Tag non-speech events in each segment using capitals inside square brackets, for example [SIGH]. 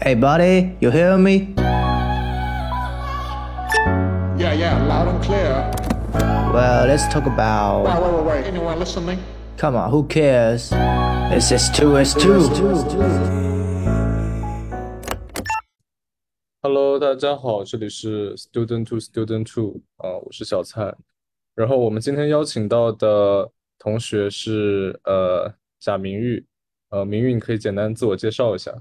Hey, buddy, you hear me? Yeah, yeah, loud and clear. Well, let's talk Wait, about. wait, wait, wait. Anyone listening? Come on, who cares? It's just two is two. Hello，大家好，这里是 Student to Student Two 啊、我是小蔡。然后我们今天邀请到的同学是呃贾明玉，呃明玉，你可以简单自我介绍一下。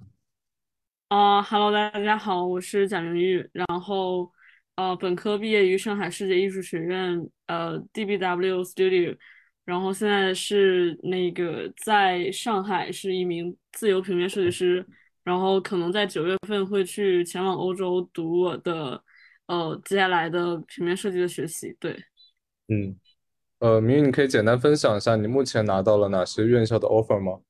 啊哈喽，大家好，我是贾明玉，然后呃，本科毕业于上海世界艺术学院呃 DBW Studio，然后现在是那个在上海是一名自由平面设计师，然后可能在九月份会去前往欧洲读我的呃接下来的平面设计的学习，对。嗯，呃，明玉，你可以简单分享一下你目前拿到了哪些院校的 offer 吗？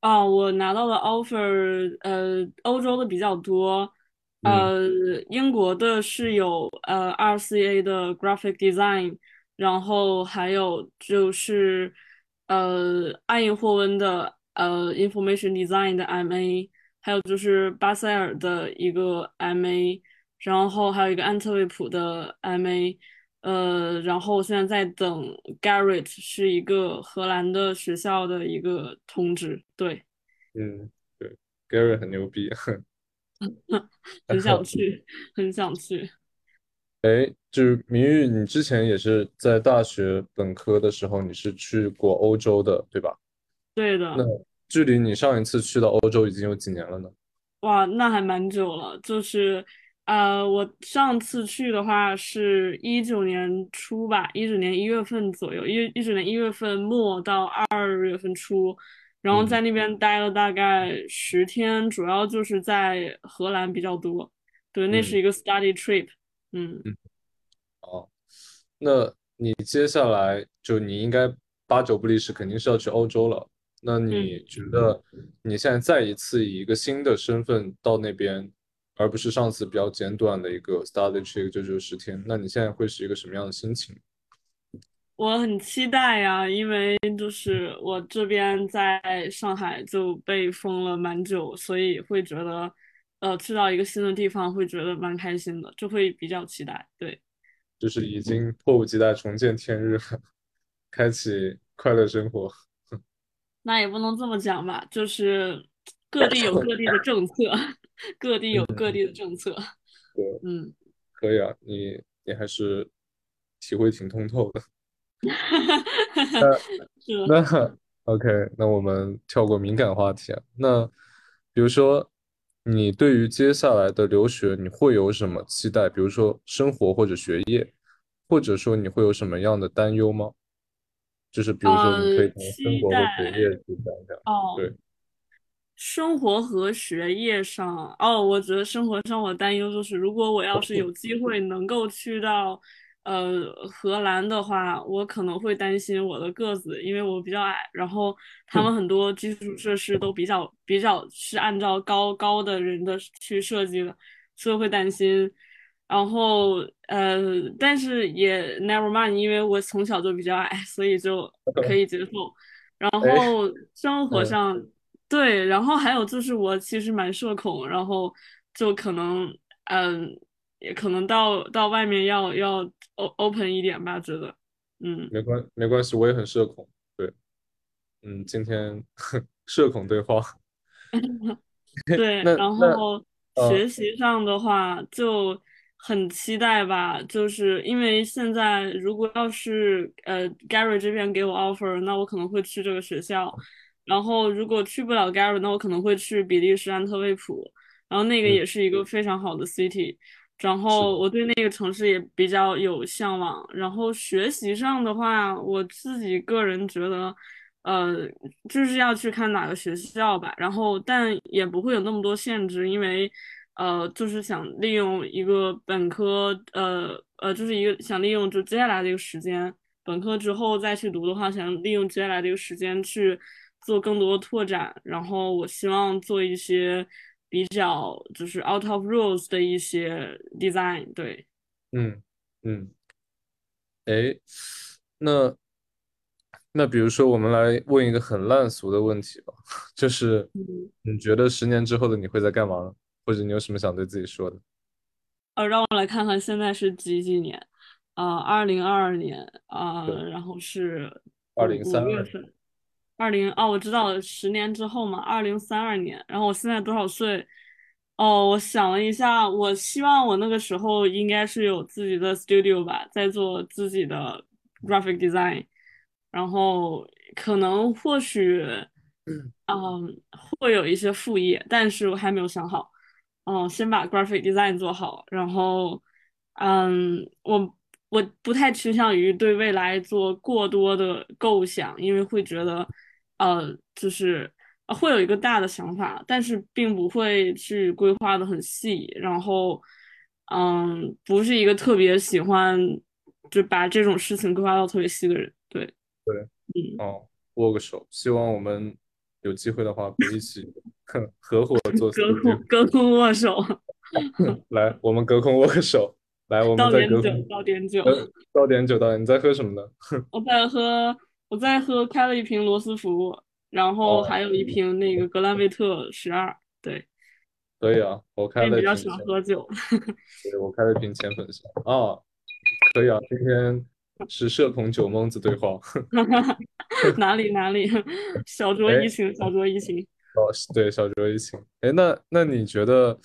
啊，我拿到的 offer，呃，欧洲的比较多，嗯。呃，英国的是有呃 RCA 的 Graphic Design，然后还有就是呃爱因霍温的呃 Information Design 的 MA，还有就是巴塞尔的一个 MA，然后还有一个安特卫普的 MA，呃，然后现在在等 Garrett 是一个荷兰的学校的一个通知，对，嗯，对，Garrett 很牛逼。[LAUGHS] 很想去，很想去。[LAUGHS] 哎，就是明玉，你之前也是在大学本科的时候，你是去过欧洲的，对吧？对的，那距离你上一次去到欧洲已经有几年了呢？哇，那还蛮久了。就是，呃，我上次去的话是一九年初吧，一九年一月份左右，一一九年一月份末到二月份初，然后在那边待了大概十天，主要就是在荷兰比较多。对，那是嗯一个 study trip。嗯。哦，那你接下来就你应该八九不离十，肯定是要去欧洲了。那你嗯觉得你现在再一次以一个新的身份到那边，而不是上次比较简短的一个 study trip 就只有十天，那你现在会是一个什么样的心情？我很期待呀，因为就是我这边在上海就被封了蛮久，所以会觉得，呃，去到一个新的地方会觉得蛮开心的，就会比较期待。对，就是已经迫不及待重见天日了，[LAUGHS] 开启快乐生活。[LAUGHS] 那也不能这么讲吧，就是各地有各地的政策，各地有各地的政策。[LAUGHS] 对，嗯，可以啊，你你还是体会挺通透的。[LAUGHS] 是的。那 OK，那我们跳过敏感话题啊。那比如说，你对于接下来的留学，你会有什么期待？比如说生活或者学业，或者说你会有什么样的担忧吗？就是比如说，你可以呃，从生活和学业去讲讲。哦。对，生活和学业上，哦，我觉得生活上我担忧就是，如果我要是有机会能够去到，呃，荷兰的话，我可能会担心我的个子，因为我比较矮，然后他们很多基础设施都比较比较是按照高高的人的去设计的，所以会担心。然后，呃，但是也 never mind，因为我从小就比较矮，所以就可以接受。然哎，后生活嗯，上，对，然后还有就是我其实蛮社恐，然后就可能，嗯，也可能到到外面要要 o open 一点吧，觉得，嗯，没关没关系，我也很社恐。对，嗯，今天 [LAUGHS] 社恐对话。[LAUGHS] 对，然后呃，学习上的话就很期待吧，就是因为现在如果要是呃 Gary 这边给我 offer，那我可能会去这个学校，然后如果去不了 Gary，那我可能会去比利时安特卫普，然后那个嗯，也是一个非常好的 city，然，后我对那个城市也比较有向往，然后学习上的话，我自己个人觉得。呃，就是要去看哪个学校吧，然后但也不会有那么多限制，因为呃，就是想利用一个本科，呃呃，就是一个想利用就接下来的一个时间，本科之后再去读的话，想利用接下来的一个时间去做更多的拓展，然后我希望做一些比较就是 out of rules 的一些 design，对。嗯嗯，哎，那那比如说，我们来问一个很烂俗的问题吧，就是嗯你觉得十年之后的你会在干嘛呢？或者你有什么想对自己说的？呃，让我来看看现在是几几年？啊、2二零二二年啊、对然后是二五零三二五月份，二零哦，我知道了，十年之后嘛，二零三二年。然后我现在多少岁？哦，我想了一下，我希望我那个时候应该是有自己的 studio 吧，在做自己的 graphic design，然后可能或许，嗯，会有一些副业，但是我还没有想好。嗯，先把 graphic design 做好，然后，嗯，我我不太倾向于对未来做过多的构想，因为会觉得，呃，就是呃会有一个大的想法，但是并不会去规划的很细，然后，嗯，不是一个特别喜欢就把这种事情规划到特别细的人，对，对，嗯，哦，握个手，希望我们有机会的话可以一起合伙 [LAUGHS] 做隔空隔空握手，[LAUGHS] 来，我们隔空握个手。来，我们再倒点酒，倒点酒。呃倒点酒，倒点。你在喝什么呢？[LAUGHS] 我在喝，我在喝，开了一瓶罗斯福，然后哦，还有一瓶那个格兰维特十二。对，可以啊，我开因为比较喜了一瓶浅，欢喝酒。[LAUGHS] 对，我开了一瓶浅粉色啊，可以啊。今天是社恐酒蒙子对话。[LAUGHS] 哪里哪里，小酌哎，怡情，小酌怡情。哦，对，小酌怡情。哎，那那你觉得，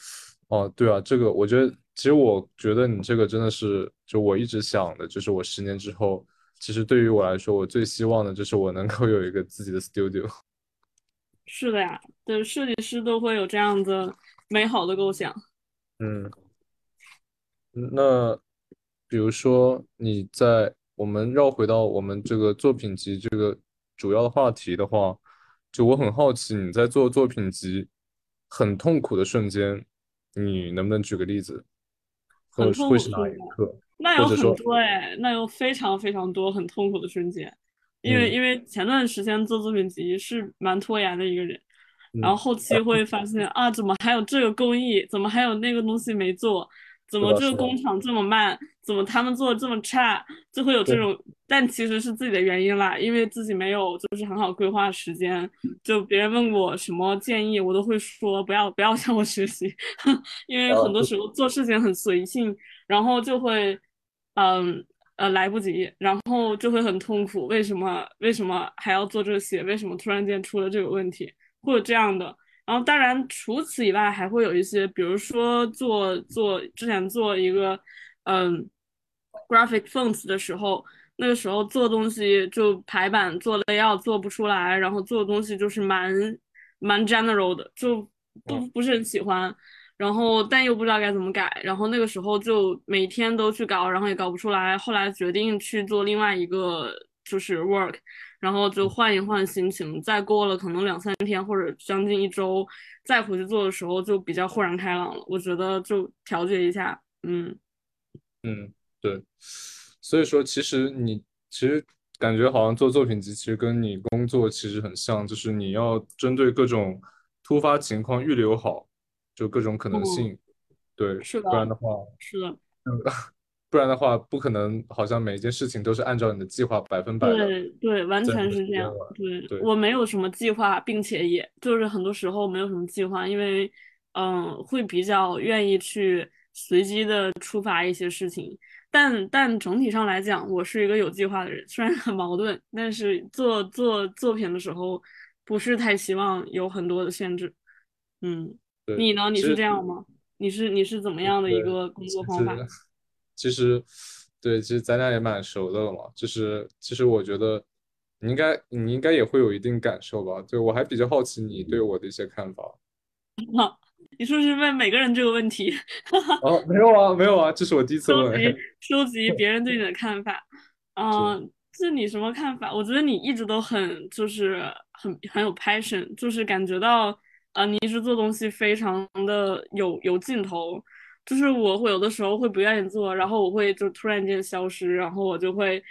哦，对啊，这个我觉得，其实我觉得你这个真的是，就我一直想的，就是我十年之后，其实对于我来说，我最希望的就是我能够有一个自己的 studio。[LAUGHS] 是的呀，对，设计师都会有这样子美好的构想。嗯，那比如说你在我们绕回到我们这个作品集这个主要的话题的话，就我很好奇你在做作品集很痛苦的瞬间，你能不能举个例子？很痛会是？哪一刻？那有很多哎，那有非常非常多很痛苦的瞬间，因为嗯。因为前段时间做作品集是蛮拖延的一个人，然后嗯，后期会发现啊，怎么还有这个工艺，怎么还有那个东西没做，怎么这个工厂这么慢，怎么他们做的这么差，就会有这，种，但其实是自己的原因啦，因为自己没有就是很好规划时间，就别人问我什么建议，我都会说不要不要向我学习，[LAUGHS] 因为很多时候做事情很随性，然后就会，嗯呃来不及，然后就会很痛苦。为什么为什么还要做这些？为什么突然间出了这个问题？会有这样的。然后当然除此以外还会有一些，比如说做做之前做一个嗯 graphic fonts 的时候，那个时候做东西就排版做 layout 做不出来，然后做的东西就是蛮蛮 general 的，就不嗯不是很喜欢。然后但又不知道该怎么改，然后那个时候就每天都去搞，然后也搞不出来。后来决定去做另外一个就是 work，然后就换一换心情。再过了可能两三天或者将近一周，再回去做的时候就比较豁然开朗了。我觉得就调节一下，嗯。嗯，对，所以说其实你其实感觉好像做作品集，其实跟你工作其实很像，就是你要针对各种突发情况预留好，就各种可能嗯，性，对，是的，不然的话，是的，[LAUGHS] 不然的话不可能好像每一件事情都是按照你的计划百分百的对对，完全是这样。对，我没有什么计划，并且也就是很多时候没有什么计划，因为嗯，会比较愿意去随机的触发一些事情。但但整体上来讲，我是一个有计划的人，虽然很矛盾，但是做做作品的时候，不是太希望有很多的限制。嗯，你呢？你是这样吗？你是你是怎么样的一，个工作方法？实其实对，其实咱俩也蛮熟的了嘛。就是其实我觉得你应该你应该也会有一定感受吧。对，我还比较好奇你对我的一些看法。啊 [LAUGHS] 你是不是问每个人这个问题？[LAUGHS] 哦，没有啊，没有啊，这是我第一次问。收集收集别人对你的看法，[LAUGHS] 是，嗯、这你什么看法？我觉得你一直都很就是很很有 passion，就是感觉到呃你一直做东西非常的有有劲头，就是我会有的时候会不愿意做，然后我会就突然间消失，然后我就会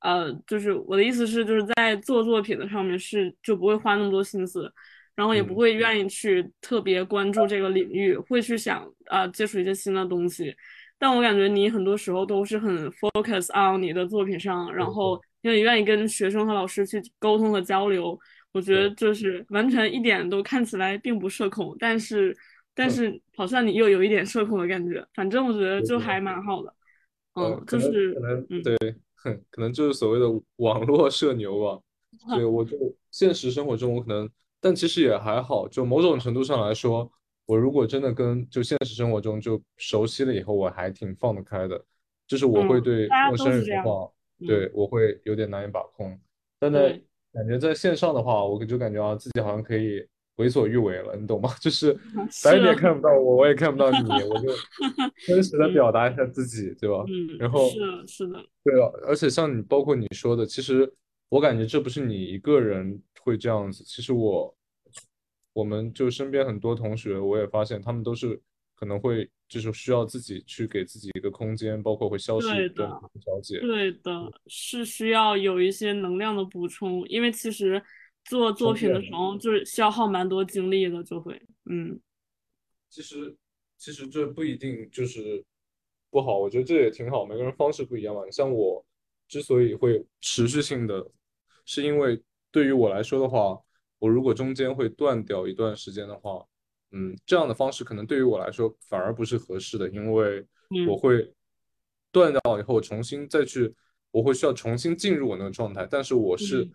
呃就是我的意思是就是在做作品的上面是就不会花那么多心思。然后也不嗯会愿意去特别关注这个领域，会去想啊、呃接触一些新的东西。但我感觉你很多时候都是很 focus on 你的作品上，然后因为你愿意跟学生和老师去沟通和交流，我觉得，就是完全一点都看起来并不社恐，但是但是好像你又有一点社恐的感觉。反正我觉得就还蛮好的，呃，嗯，就是可能嗯对，哼，可能就是所谓的网络社牛吧。[LAUGHS] 对，我就现实生活中我可能，但其实也还好。就某种程度上来说，我如果真的跟就现实生活中就熟悉了以后，我还挺放得开的。就是我会对陌生人的话，嗯，对，我会有点难以把控。但在，感觉在线上的话，我就感觉啊，自己好像可以为所欲为了，你懂吗？[LAUGHS] 就是反正你也，看不到我，我也看不到你，我就 [LAUGHS] 真实的嗯表达一下自己，对吧？嗯，然后，是是的，对啊，而且像你，包括你说的，其实我感觉这不是你一个人会这样子。其实我，我们就身边很多同学，我也发现他们都是可能会就是需要自己去给自己一个空间，包括会消失对的。调节。对的，是需要有一些能量的补充，因为其实做作品的时候就是消耗蛮多精力的，就会，嗯。其实其实这不一定就是不好，我觉得这也挺好，每个人方式不一样嘛。像我之所以会持续性的，是因为对于我来说的话，我如果中间会断掉一段时间的话，嗯，这样的方式可能对于我来说反而不是合适的，因为我嗯会断掉以后重新再去，我会需要重新进入我那个状态，但是我是嗯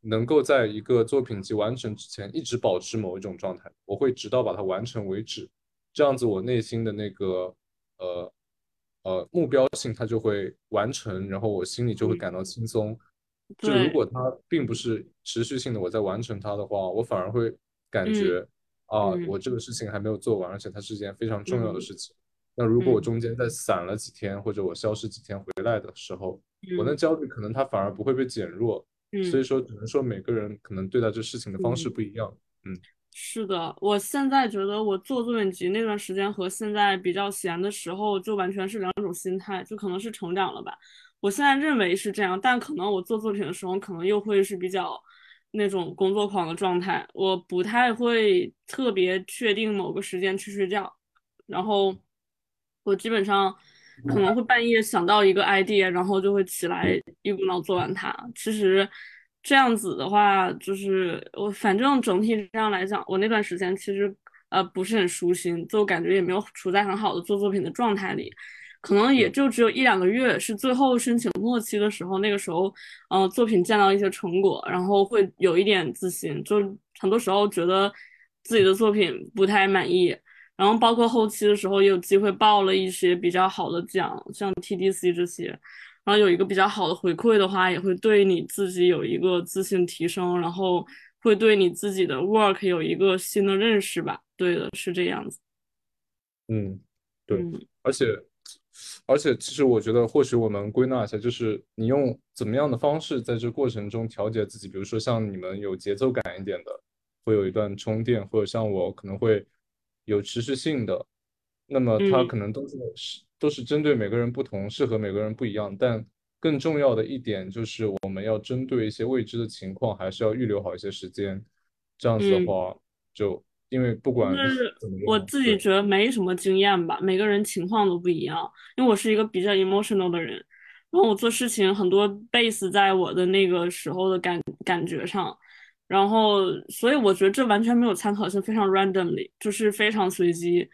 能够在一个作品集完成之前一直保持某一种状态，我会直到把它完成为止。这样子我内心的那个呃呃目标性它就会完成，然后我心里就会嗯，感到轻松。就如，果它并不是持续性的我在完成它的话，我反而会感嗯觉啊，嗯我这个事情还没有做完，而且它是一件非常重要的嗯事情。那如果我嗯中间再散了几天，或者我消失几天回来的时候，我的嗯焦虑可能它反而不会被减弱。所以嗯说，只能说每个人可能对待这事情的方式嗯。不一样。嗯是的，我现在觉得我做作品集那段时间和现在比较闲的时候，就完全是两种心态，就可能是成长了吧。我现在认为是这样，但可能我做作品的时候，可能又会是比较那种工作狂的状态，我不太会特别确定某个时间去睡觉，然后我基本上可能会半夜想到一个 idea，然后就会起来一股脑做完它。其实这样子的话，就是我反正整体上来讲，我那段时间其实呃不是很舒心，就感觉也没有处在很好的做作品的状态里。可能也嗯就只有一两个月，是最后申请末期的时候，那个时候，呃，作品见到一些成果，然后会有一点自信，就很多时候觉得自己的作品不太满意，然后包括后期的时候也有机会报了一些比较好的奖，像 TDC 这些，然后有一个比较好的回馈的话，也会对你自己有一个自信提升，然后会对你自己的 work 有一个新的认识吧。对的，是这样子。嗯，对，嗯而且而且，其实我觉得，或许我们归纳一下，就是你用怎么样的方式在这过程中调节自己，比如说像你们有节奏感一点的，会有一段充电，或者像我可能会有持续性的，那么它嗯可能都是是都是针对每个人不同，适合每个人不一样。但更重要的一点就是，我们要针对一些未知的情况，还是要预留好一些时间。这样子的嗯。话，就因为不管就是我自己，觉得没什么经验吧，每个人情况都不一样。因为我是一个比较 emotional 的人，然后我做事情很多 base 在我的那个时候的感感觉上，然后所以我觉得这完全没有参考性，非常 randomly，就是非常随机。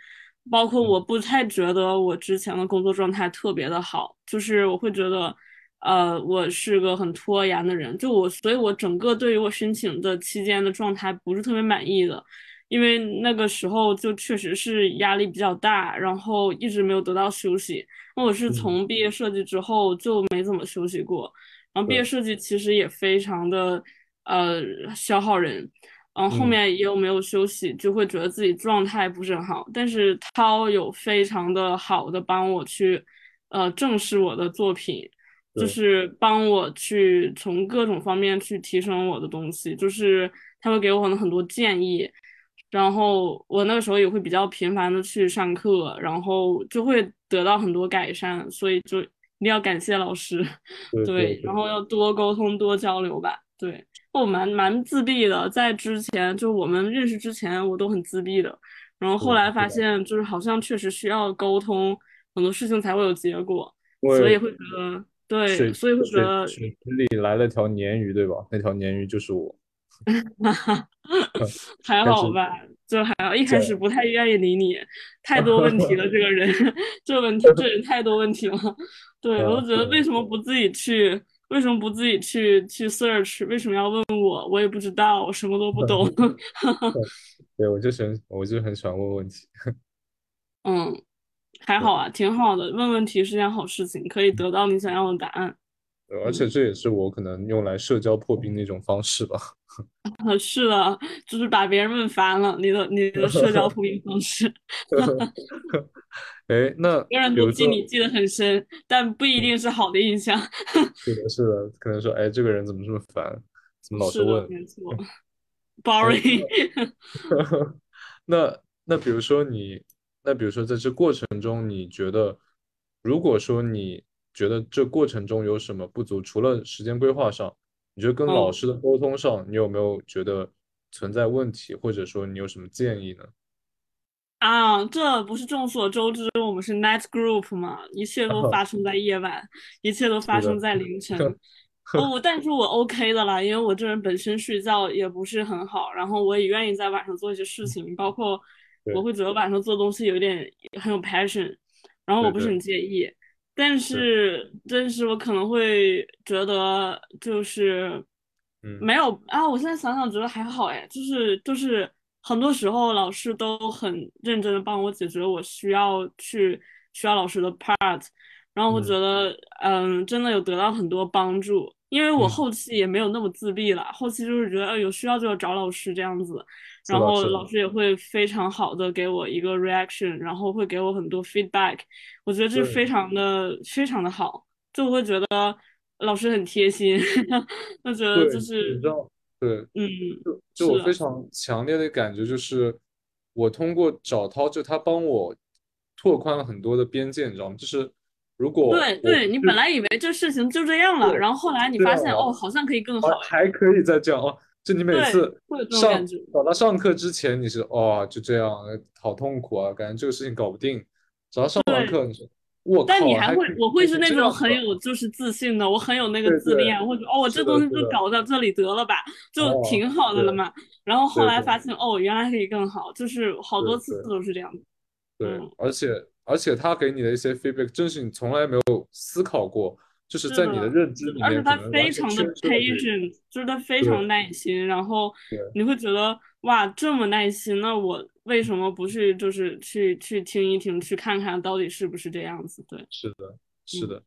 包括我嗯不太觉得我之前的工作状态特别的好，就是我会觉得，呃，我是个很拖延的人，就我，所以我整个对于我申请的期间的状态不是特别满意的。因为那个时候就确实是压力比较大，然后一直没有得到休息。那我是嗯，从毕业设计之后就没怎么休息过，然后毕业，设计其实也非常的呃消耗人，嗯，后后面也有没有休息，就会觉得自己状态不是很好。但是涛有非常的好的帮我去呃正视我的作品，就，是帮我去从各种方面去提升我的东西，就是他会给我很很多建议。然后我那个时候也会比较频繁的去上课，然后就会得到很多改善，所以就一定要感谢老师，对 [LAUGHS] 对对，然。后要多沟通多交流吧，对，我蛮蛮自闭的，在之前就我们认识之前，我都很自闭的，然后后，来，发现就是好像确实需要沟通，很多事情才会有结果，所以会觉得对，所以会觉得水池里来了条鲶鱼，对吧？那条鲶鱼就是我。[LAUGHS] 还好吧，就还好。一开始不太愿意理你，太多问题了，这个人，[LAUGHS] 这问题，这人太多问题了。[LAUGHS] 对，我啊，就觉得为什么不自己去，为什么不自己去去 search，为什么要问我？我也不知道，我什么都不懂。[LAUGHS] 对，我就喜欢，我就很喜欢问问题。[LAUGHS] 嗯，还，好啊，挺好的。问问题是件好事情，可以得到你想要的答案。对而且嗯。这也是我可能用来社交破冰的一种方式吧。呃，[LAUGHS] 是的，就是把别人问烦了，你的你的社交破冰方式，哎，那别人记你记得很深，但不一嗯，定是好的印象。[LAUGHS] 是的，是的，可能说，哎，这个人怎么这么烦，怎么老是问？没错哎，，[LAUGHS] boring。[LAUGHS] 那那比如说你，那比如说在这过程中，你觉得，如果说你觉得这过程中有什么不足，除了时间规划上，你觉得跟老嗯师的沟通上，你有没有觉得存在问题，或者说你有什么建议呢？啊，这不是众所周知，我们是 night group 嘛，一切都发生在夜晚，一切都发生在凌晨。[LAUGHS] 哦，但是我 OK 的啦，因为我这人本身睡觉也不是很好，然后我也愿意在晚上做一些事情，包括我会觉得晚上做东西有点很有 passion，然后我不是很介意，但是，是但是我可能会觉得就是嗯没有啊，我现在想想觉得还好哎，就是就是很多时候老师都很认真的帮我解决我需要去需要老师的 part。然后我觉嗯得，嗯，真的有得到很多帮助，因为我嗯，后期也没有那么自闭了，后期就是觉得，呃，有需要就要找老师这样子，然后老师也会非常好的给我一个 reaction，然后会给我很多 feedback，我觉得这对。非常的非常的好，就会觉得老师很贴心，[LAUGHS] 就觉得就是，知道，对。嗯，就就我非常强烈的感觉就是，我通过找涛，就他帮我拓宽了很多的边界，你知道吗？就是如果对对，你本来以为这事情就这样了，然后后来你这发现，哦，好像可以更好，哎，还还可以再这样哦，就你每对，次会有这种感上觉。找他上课之前，你是哦就这样，呃好痛苦啊，感觉这个事情搞不定。找到上完，课，你说我，但你还会，我会是那种很，有就是自信的，我很有那个自恋，或者哦，我这，东西就，搞到这里得了吧，就哦，挺好的了嘛。然后后来发现，哦，原来可以更好，就是好多次。都是这样的。对，嗯，而且而且他给你的一些 feedback，正是你从来没有思考过，就是在你的认知里面，而且他非常的 patient，就是他非常耐心，然后，你会觉得哇，这么耐心，那我为什么不去就是去去听一听，去看看到底是不是这样子？对，是的，是嗯。的。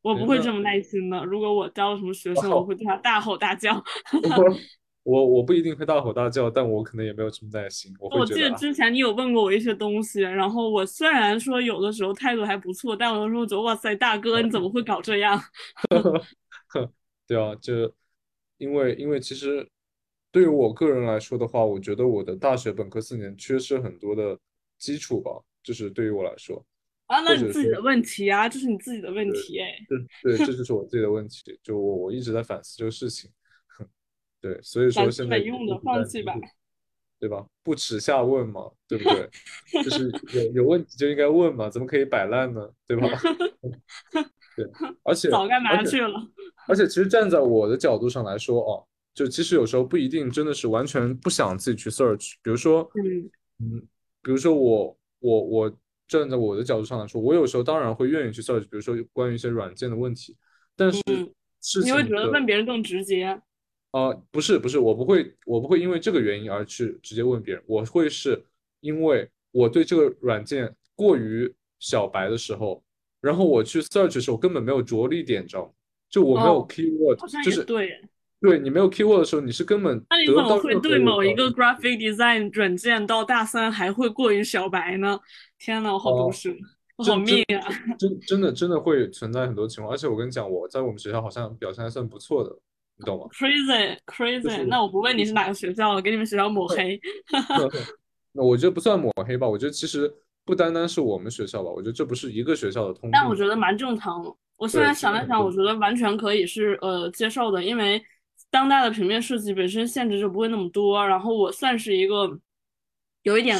我不会这么耐心的。如果我教了什么学生，我哦，会对他大吼大叫。[LAUGHS] [LAUGHS] 我我我不一定会大吼大叫，但我可能也没有这么耐心，我我记得之前你有问过我一些东西，然后我虽然说有的时候态度还不错，但有的时候觉得哇塞，大哥你怎么会搞这样？[LAUGHS] 对啊，就因为因为其实对于我个人来说的话，我觉得我的大学本科四年缺失很多的基础吧，就是对于我来说，啊，那或者说。你自己的问题啊，这是你自己的问，题哎。这对，这就是我自己的问题，就我我一直在反思这个事情，[LAUGHS] 对，所以说现在没用的，放弃吧。对吧？不耻下问嘛，对不对？[LAUGHS] 就是有有问题就应该问嘛，怎么可以摆烂呢？对吧？[LAUGHS] 对，而且早干嘛去了？而且，其实站在我的角度上来说，哦，就其实有时候不一定真的是完全不想自己去 search，比如说，嗯嗯，比如说我我我站在我的角度上来说，我有时候当然会愿意去 search，比如说关于一些软件的问题，但是你会觉得问别人更直接。啊、不是不是，我不会，我不会因为这个原因而去直接问别人，我会是因为我对这个软件过于小白的时候，然后我去 search 的时候根本没有着力点，你知道吗？就我没有哦，keyword，好像就是对耶。对你没有 keyword 的时候，你是根本那你得怎么会对某一个 graphic design 软件到大三还会过于小白呢？天呐，我好读哦、书，我好命啊！真真的真的会存在很多情况，而且我跟你讲，我在我们学校好像表现还算不错的，你懂吗？crazy 就 crazy，是那我不问你是哪个学校了，给你们学校抹黑。那我觉得不算抹黑吧，我觉得其实不单单是我们学校吧，我觉得这不是一个学校的通但我病。觉得蛮正常的。我现对，在想了想，我觉得完全可以是呃接受的，因为当代的平面设计本身限制就不会那么多。然后我算是一个有一点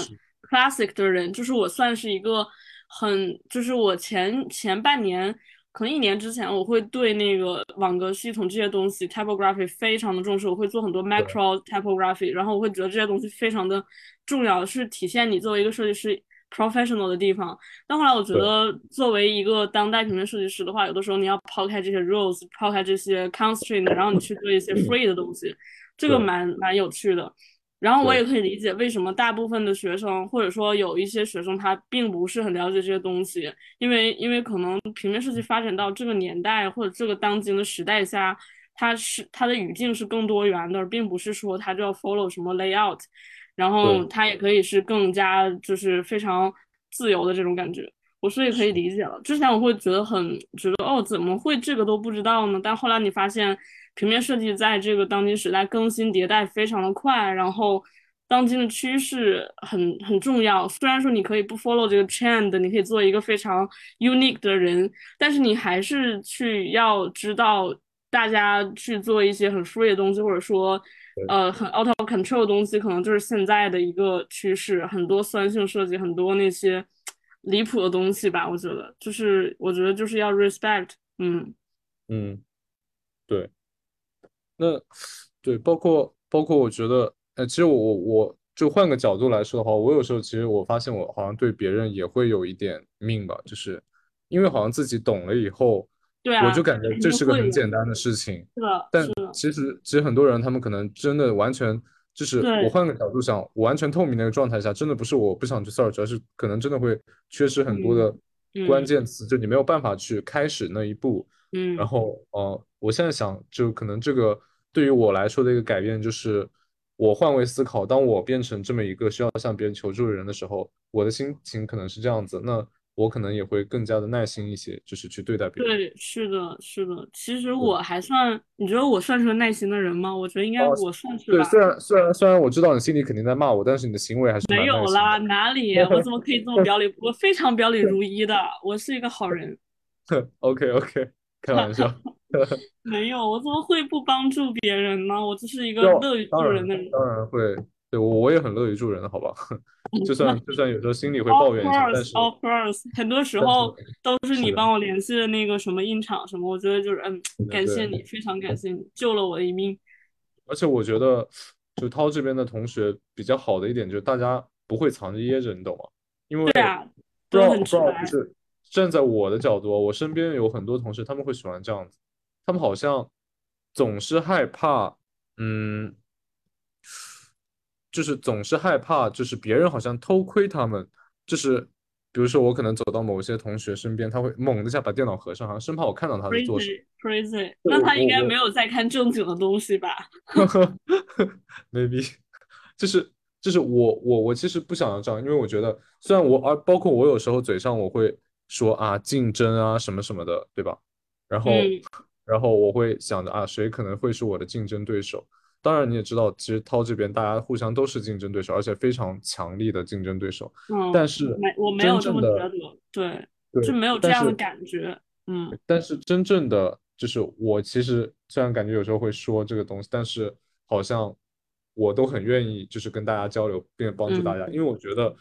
，classic 的人，就是我算是一个很，就是我前前半年可能一年之前，我会对那个网格系统这些东西 typography 非常的重视，我会做很多 macro typography，然后我会觉得这些东西非常的重要，是体现你作为一个设计师 professional 的地方。但后来我觉得，作为一个当代平面设计师的话，有的时候你要抛开这些 rules，抛开这些 constraint，然后你去做一些 free 的东西，这个蛮蛮有趣的。然后我也可以理解为什么大部分的学生，或者说有一些学生，他并不是很了解这些东西，因为因为可能平面设计发展到这个年代或者这个当今的时代下，它是它的语境是更多元的，并不是说它就要 follow 什么 layout，然后它也可以是更加就是非常自由的这种感觉，我所以可以理解了。之前我会觉得很觉得哦，怎么会这个都不知道呢？但后来你发现。平面设计在这个当今时代更新迭代非常的快，然后当今的趋势很很重要。虽然说你可以不 follow 这个 trend，你可以做一个非常 unique 的人，但是你还是去要知道大家去做一些很 free 的东西，或者说呃很 out of control 的东西，可能就是现在的一个趋势。很多酸性设计，很多那些离谱的东西吧，我觉得就是我觉得就是要 respect，嗯嗯，对。那对，包括包括，我觉得，呃，其实我我我就换个角度来说的话，我有时候其实我发现我好像对别人也会有一点命吧，就是因为好像自己懂了以后，对啊，我就感觉这是个很简单的事情，是的，但其实其实很多人他们可能真的完全就是我换个角度想，我完全透明的一个状态下，真的不是我不想去 search，而是可能真的会缺失很多的关键词，就你没有办法去开始那一步，嗯，然后呃，我现在想就可能这个。对于我来说的一个改变，就是我换位思考。当我变成这么一个需要向别人求助的人的时候，我的心情可能是这样子。那我可能也会更加的耐心一些，就是去对待别人。对，是的，是的。其实我还算，你觉得我算是个耐心的人吗？我觉得应该我算是。对，虽然虽然虽然我知道你心里肯定在骂我，但是你的行为还是没有啦。哪里？我怎么可以这么表里？我非常表里如一的，我是一个好人。[LAUGHS] OK OK，开玩笑。[LAUGHS] 没有，我怎么会不帮助别人呢？我就是一个乐于助人的人。当然会，对我我也很乐于助人的，好吧？[LAUGHS] 就算就算有时候心里会抱怨一下，但是 of course，很多时候都是你帮我联系的那个什么印场什么，我觉得就是嗯，感谢你，非常感谢你救了我一命。而且我觉得，就涛这边的同学比较好的一点就是大家不会藏着掖着，你懂吗？因为对啊，都很直白。就是站在我的角度，我身边有很多同事，他们会喜欢这样子。他们好像总是害怕，嗯，就是总是害怕，就是别人好像偷窥他们，就是比如说我可能走到某些同学身边，他会猛一下把电脑合上，好像生怕我看到他在做什么。Crazy，那他应该没有在看正经的东西吧？[LAUGHS] Maybe，[LAUGHS] 就是就是我我我其实不想要这样，因为我觉得虽然我而包括我有时候嘴上我会说啊竞争啊什么什么的，对吧？然后。然后我会想着啊，谁可能会是我的竞争对手？当然你也知道，其实涛这边大家互相都是竞争对手，而且非常强力的竞争对手。嗯，但是没我没有这么觉得，对，就没有这样的感觉。嗯，但是真正的就是我其实虽然感觉有时候会说这个东西，但是好像我都很愿意就是跟大家交流，并且帮助大家，因为我觉得。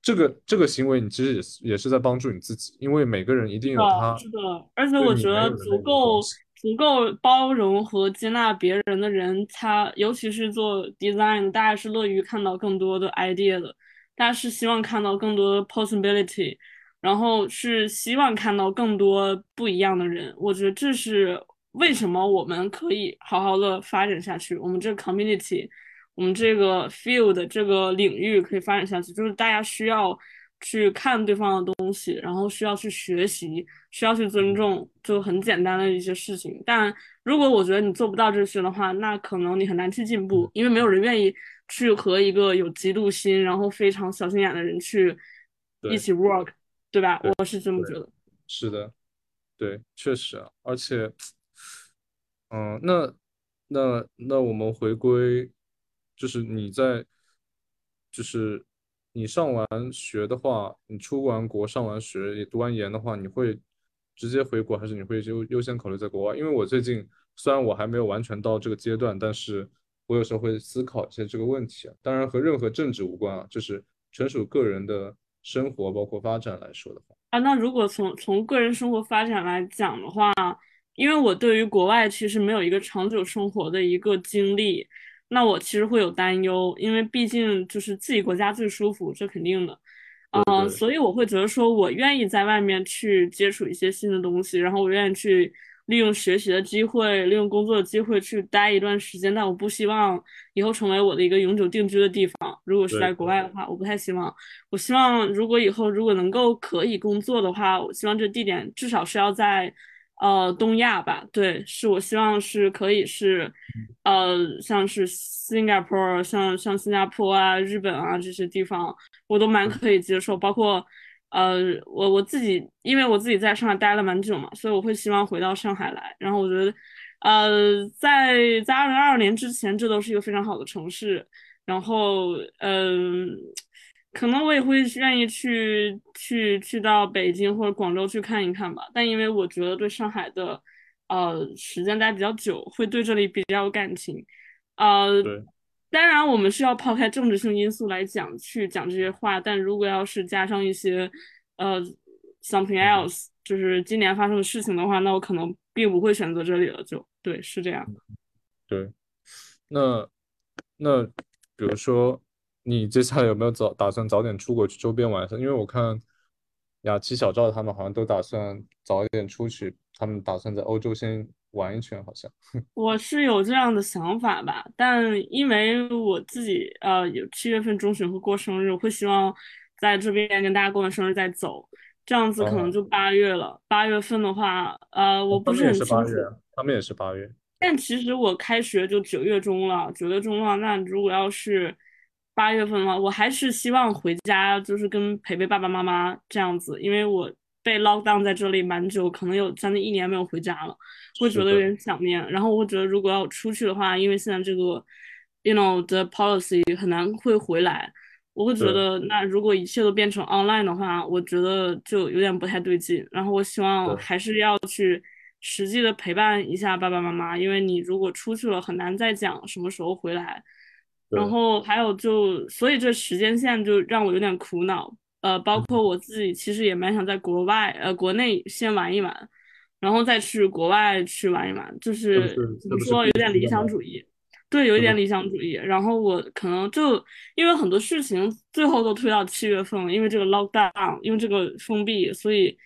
这个这个行为，你其实也是也是在帮助你自己，因为每个人一定有他。是的，而且我觉得足够足够包容和接纳别人的人，他尤其是做 design，大家是乐于看到更多的 idea 的，大家是希望看到更多的 possibility，然后是希望看到更多不一样的人。我觉得这是为什么我们可以好好的发展下去，我们这个 community。我们这个 field 这个领域可以发展下去，就是大家需要去看对方的东西，然后需要去学习，需要去尊重，就很简单的一些事情。但如果我觉得你做不到这些的话，那可能你很难去进步，因为没有人愿意去和一个有嫉妒心，然后非常小心眼的人去一起 work，对吧？我是这么觉得。是的，对，确实啊，而且，嗯，那那那我们回归。就是你在，就是你上完学的话，你出完国上完学也读完研的话，你会直接回国，还是你会优优先考虑在国外？因为我最近虽然我还没有完全到这个阶段，但是我有时候会思考一些这个问题。当然和任何政治无关啊，就是纯属个人的生活包括发展来说的话，啊，那如果从从个人生活发展来讲的话，因为我对于国外其实没有一个长久生活的一个经历，那我其实会有担忧，因为毕竟就是自己国家最舒服，这肯定的。对嗯，对所以我会觉得说，我愿意在外面去接触一些新的东西，然后我愿意去利用学习的机会，利用工作的机会去待一段时间，但我不希望以后成为我的一个永久定居的地方。如果是在国外的话，我不太希望。我希望如果以后如果能够可以工作的话，我希望这地点至少是要在呃东亚吧，对，是我希望是可以是呃像是 Singapore，像像新加坡啊、日本啊这些地方，我都蛮可以接受，包括。呃，我我自己，因为我自己在上海待了蛮久嘛，所以我会希望回到上海来。然后我觉得，呃，在在二零二二年之前，这都是一个非常好的城市。然后，嗯、可能我也会愿意去去去到北京或者广州去看一看吧。但因为我觉得对上海的呃时间待比较久，会对这里比较有感情。呃，对当然我们是要抛开政治性因素来讲去讲这些话，但如果要是加上一些呃 something else，就是今年发生的事情的话，那我可能并不会选择这里了。就对，是这样。对，那那比如说，你接下来有没有早打算早点出国去周边玩一下？因为我看雅琪、小赵他们好像都打算早一点出去，他们打算在欧洲先玩一圈，好像。[LAUGHS] 我是有这样的想法吧，但因为我自己呃有七月份中旬会过生日，我会希望在这边跟大家过完生日再走，这样子可能哦就八月了。八月份的话，呃，我不是很清楚，八月啊，他们也是八月。但其实我开学就九月中了，九月中了，那如果要是八月份了，我还是希望回家，就是跟陪陪爸爸妈妈这样子，因为我被 lock down 在这里蛮久，可能有将近一年没有回家了，会觉得有点想念。然后我会觉得，如果要出去的话，因为现在这个 you know the policy 很难会回来，我会觉得，那如果一切都变成 online 的话，我觉得就有点不太对劲。然后我希望还是要去实际的陪伴一下爸爸妈妈，因为你如果出去了，很难再讲什么时候回来。对然后还有就，所以这时间线就让我有点苦恼。呃，包括我自己其实也蛮想在国外，呃，国内先玩一玩，然后再去国外去玩一玩，就是怎么说，有点理想主义。对，有一点理想主义。然后我可能就因为很多事情最后都推到七月份了，因为这个 lockdown，因为这个封闭，所以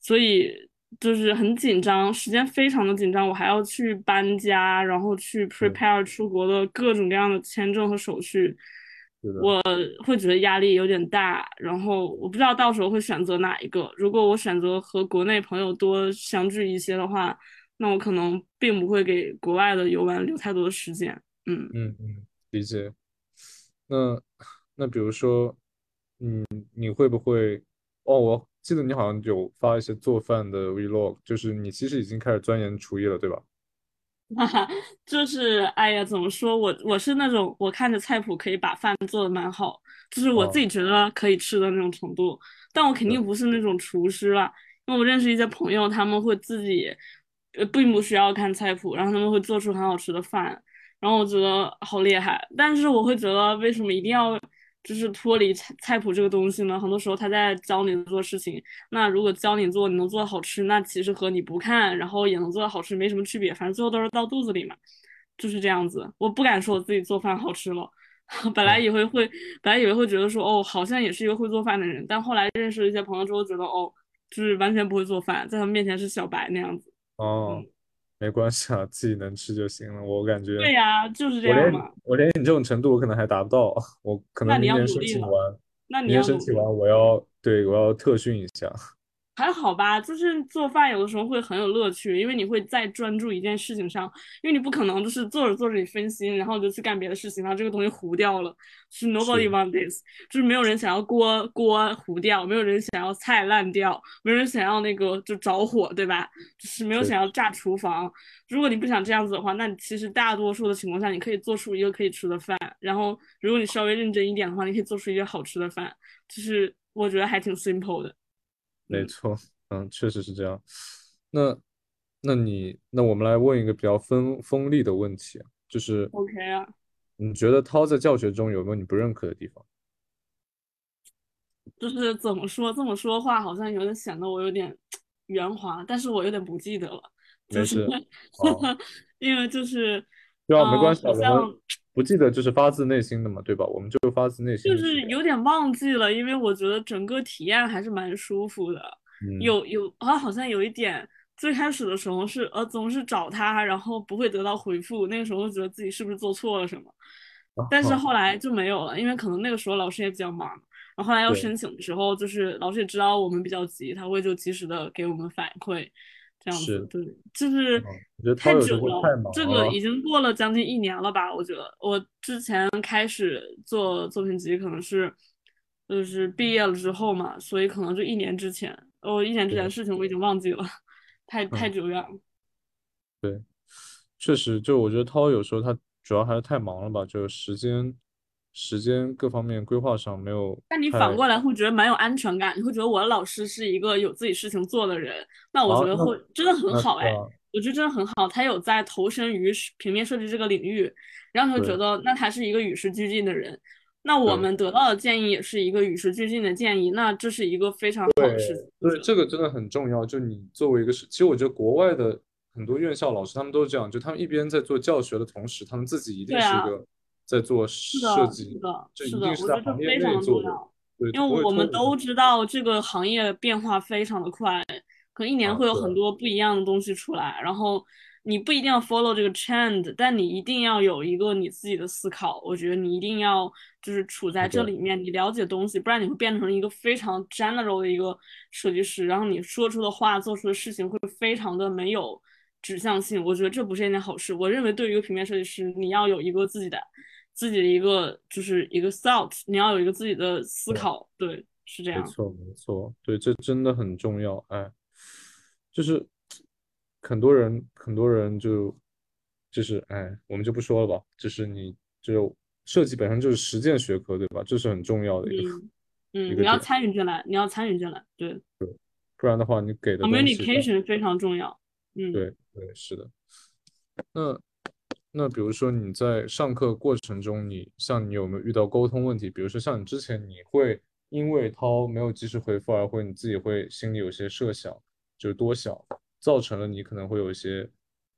所以就是很紧张，时间非常的紧张。我还要去搬家，然后去 prepare 出国的各种各样的签证和手续，我会觉得压力有点大。然后我不知道到时候会选择哪一个。如果我选择和国内朋友多相聚一些的话，那我可能并不会给国外的游玩留太多的时间。嗯。嗯嗯，理解。那那比如说，嗯，你会不会？哦，我记得你好像有发一些做饭的 vlog，就是你其实已经开始钻研厨艺了，对吧？哈哈，就是哎呀，怎么说我我是那种我看着菜谱可以把饭做的蛮好，就是我自哦，己觉得可以吃的那种程度，但我肯，定不是那种厨师啦，因为我认识一些朋友，他们会自己，呃，并不需要看菜谱，然后他们会做出很好吃的饭，然后我觉得好厉害，但是我会觉得为什么一定要就是脱离菜菜谱这个东西呢？很多时候他在教你做事情，那如果教你做，你能做的好吃，那其实和你不看，然后也能做的好吃没什么区别，反正最后都是到肚子里嘛，就是这样子。我不敢说我自己做饭好吃了，[LAUGHS] 本来嗯以为会，本来以为会觉得说，哦，好像也是一个会做饭的人，但后来认识了一些朋友之后，觉得哦，就是完全不会做饭，在他们面前是小白那样子。哦，嗯，没关系啊，自己能吃就行了。我感觉对呀，就是这我连样嘛。我连你这种程度，我可能还达不到。我可能明年申请完，那你明年。申请完，我要对我要特训一下。还好吧，就是做饭有的时候会很有乐趣，因为你会在专注一件事情上，因为你不可能就是做着做着你分心，然后你就去干别的事情，然后这个东西糊掉了。是 nobody，want this，就是没有人想要锅锅糊掉，没有人想要菜烂掉，没有人想要那个就着火，对吧？就是没有，想要炸厨房。如果你不想这样子的话，那你其实大多数的情况下，你可以做出一个可以吃的饭，然后如果你稍微认真一点的话，你可以做出一个好吃的饭，就是我觉得还挺 simple 的。嗯。没错，嗯，确实是这样。那，那你，那我们来问一个比较锋锋利的问题啊，就是 OK 啊，你觉得涛在教学中有没有你不认可的地方？[TSK] 就是怎么说这么说话，好像有点显得我有点 [TSK] 圆滑，但是我有点不记得了，就是 [LAUGHS] 因为就是对啊，没关系啊，好像不记得就是发自内心的嘛，对吧？我们就发自内心就是。有点忘记了，因为我觉得整个体验还是蛮舒服的。嗯，有有啊，好像有一点，最开始的时候是呃总是找他，然后不会得到回复，那个时候觉得自己是不是做错了什么，但是哦，后来就没有了，因为可能那个时候老师也比较忙，然后后来要申请的时候，就是老师也知道我们比较急，他会就及时的给我们反馈，这样子，对，就是嗯，我觉得太久了，这个已，经过了将近一年了吧？我觉得我之前开始做作品集可能是就是毕业了之后嘛，所以可能就一年之前，我一年之前的，事情我已经忘记了，太太嗯，久远了。对。确实，就我觉得涛有时候他主要还是太忙了吧，就时间、时间各方面规划上没有但你反过来会觉得蛮有安全感，你会觉得我的老师是一个有自己事情做的人，那我觉啊，得那会真的很好哎，啊，我觉得真的很好，他有在投身于平面设计这个领域，然后你会觉得那他是一个与时俱进的人，那我们得到的建议也是一个与时俱进的建议，那这是一个非常好的事情，对，这个真的很重要。就你作为一个是，其实我觉得国外的很多院校老师他们都是这样，就他们一边在做教学的同时，他们自己一定是一个在做设计，是的，一定是在我觉得这行业非常内做的，重要，因为我们都知道这个行业变化非常的快，可能一年啊，会有很多不一样的东西出来，然后你不一定要 follow 这个 trend，但你一定要有一个你自己的思考，我觉得你一定要就是处在，这里面，你了解东西，不然你会变成一个非常 general 的一个设计师，然后你说出的话、做出的事情会非常的没有指向性，我觉得这不是一件好事。我认为对于一个平面设计师，你要有一个自己的。自己的一个就是一个 thought，你要有一个自己的思对，考，对，是这样。没错，没错，对，这真的很重要。哎，就是很多人，很多人就就是哎，我们就不说了吧。就是你就设计本身就是实践学科，对吧？这是很重要的一个嗯嗯，你要参与进来，你要参与进来，对不然的话，你给的，，communication 非常重要。嗯对对，是的。那那比如说你在上课过程中，你像你有没有遇到沟通问题？比如说像你之前，你会因为涛没有及时回复而会你自己会心里有些设想，就是多想，造成了你可能会有一些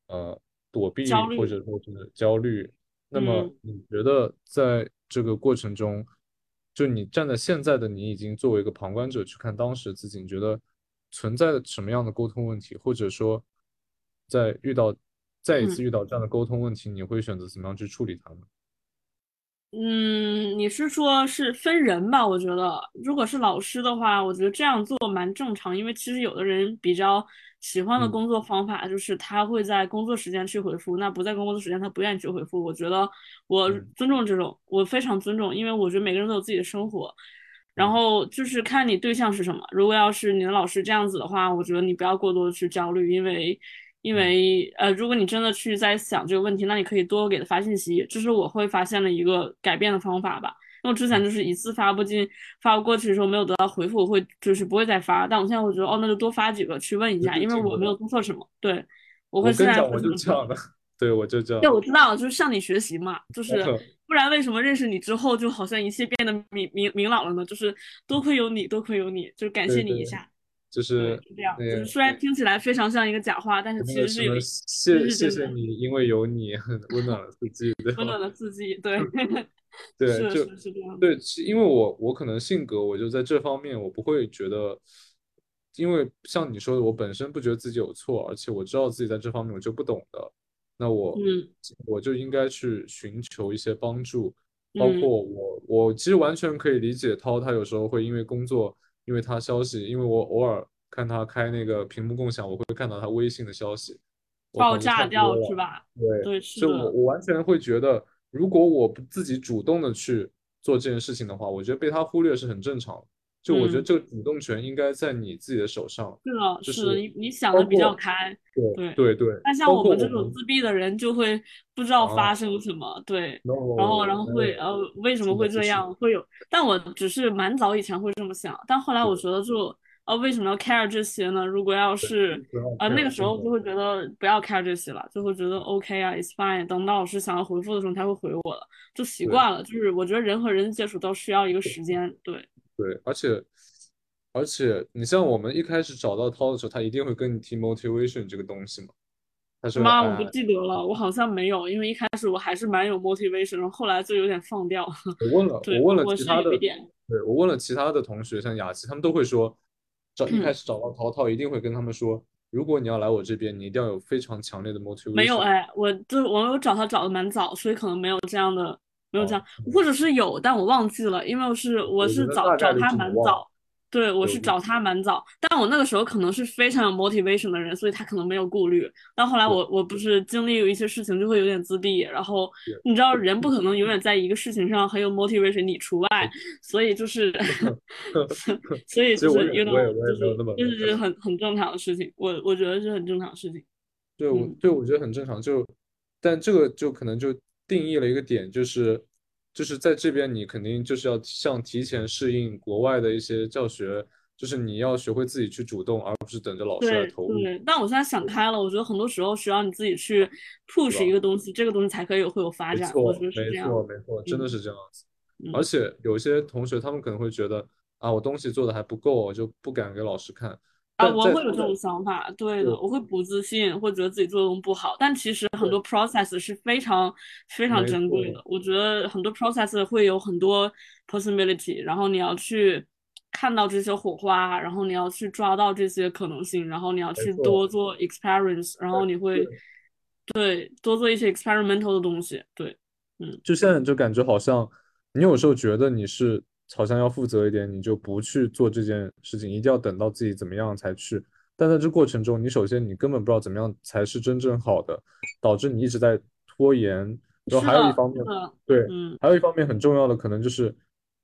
呃躲避或者说是焦虑。那么嗯你觉得在这个过程中，就你站在现在的你已经作为一个旁观者去看当时自己，你觉得存在什么样的沟通问题，或者说在遇到再一次嗯。遇到这样的沟通问题，你会选择怎么样去处理它呢？嗯，你是说是分人吧？我觉得，如果是老师的话，我觉得这样做蛮正常，因为其实有的人比较喜欢的嗯工作方法就是他会在工作时间去回复，那不在工作时间他不愿意去回复。我觉得我嗯尊重这种，我非常尊重，因为我觉得每个人都有自己的生活，然嗯后就是看你对象是什么。如果要是你的老师这样子的话，我觉得你不要过多的去焦虑，因为因嗯为呃，如果你真的去在想这个问题，那你可以多给他发信息，这是我会发现的一个改变的方法吧。因为我之前嗯就是一次发不进，发不过去的时候没有得到回复，我会就是不会再发。但我现在我觉得，哦，那就多发几个去问一下，因为我没有。做错什么。对，我会现在会这么做。就这样的，对，我就这对，我知道，就是向你学习嘛，就是不然为什么认识你之后，就好像一切变得明明明朗了呢？就是多亏有你，多亏有你，就是感谢你一下。对，就是是这样，就是虽然听起来非常像一个假话，但是其实是谢实是真的谢谢你，因为有你，很 [LAUGHS] 温暖了四季，对？温暖了四季。对，[LAUGHS] 对，是就是是这样。对，其因为我我可能性格，我就在这方面，我不会觉得，因为像你说的，我本身不觉得自己有错，而且我知道自己在这方面我就不懂的，那我嗯我就应该去寻求一些帮助，包嗯括我我其实完全可以理解涛，他有时候会因为工作，因为他消息，因为我偶尔看他开那个屏幕共享，我会看到他微信的消息，爆炸掉是。吧？对，对，是所以我，我完全会觉得，如果我不自己主动的去做这件事情的话，我觉得被他忽略是很正常的。就我觉得嗯，这个主动权应该在你自己的手上，是的，就是的，你你想的比较开，对对。对那，像我们这种自闭的人，就会不知道啊发生什么，对，，no 然后然后会呃为什么会这样，会有，但我只是蛮早以前会这么想，但后来我觉得就呃为什么要 care 这些呢？如果要，是呃那个时，候就会觉得不要 care 这些了，就会觉得 OK 啊，it's fine，等到老师想要回复的时候，他会回我了，就习惯了。就是我觉得人和人接触都需要一个时间，对，对，而且而且你像我们一开始找到涛的时候，他一定会跟你提 motivation 这个东西嘛，他说妈，我不哎，记得了，我好像没有，因为一开始我还是蛮有 motivation，然后后来就有点放掉。我问了，我问了其他的，对，我问了其他的同学，像雅琪，他们都会说，找一开始找到涛涛，一定会跟他们说，如果你要来我这边，你一定要有非常强烈的 motivation。没有哎，我就我有找他找的蛮早，所以可能没有这样的，没有这哦，样，或者是有，但我忘记了，因为我是我是找找他。蛮早，对，我是找他蛮早，但我那个时候可能是非常有 motivation 的人，所以他可能没有顾虑。但后来我我不是经历有一些事情就会有点自闭，然后，你知道人不可能永远在一个事情上很有 motivation，你除外，所以就是 [LAUGHS] 所以就是有那么就是就是，很很正常的事情，我我觉得是很正常的事情。对我嗯，对我觉得很正常。就但这个就可能就定义了一个点，就是就是在这边你肯定就是要像提前适应国外的一些教学，就是你要学会自己去主动，而不是等着老师来投入，对，但我现在想开了，我觉得很多时候需要你自己去 push 一？个东西，这个东西才可以会有发展，我觉错，没。错，没错，真的嗯是这样子。而嗯。且有些同学他们可能会觉得啊，我东西做的还不够，我就不敢给老师看。啊，我会有这种想法，对的，我会不自信，会觉得自己做的东西不好。但其实很，多 process 是非常非常没珍贵的。我觉得很多 process 会有很多 possibility，然后你要去看到这些火花，然后你要去抓到这些可能性，然后你要去多做 experience，然后你会对。对多做一些 experimental 的东西。对，嗯，就现在就感觉好像你有时候觉得你是好像要负责一点，你就不去做这件事情，一定要等到自己怎么样才去。但在这过程中，你首先你根本不知道怎么样才是真正好的，导致你一直在拖延。然后，还有一方面，对，嗯，还有一方面很重要的可能就是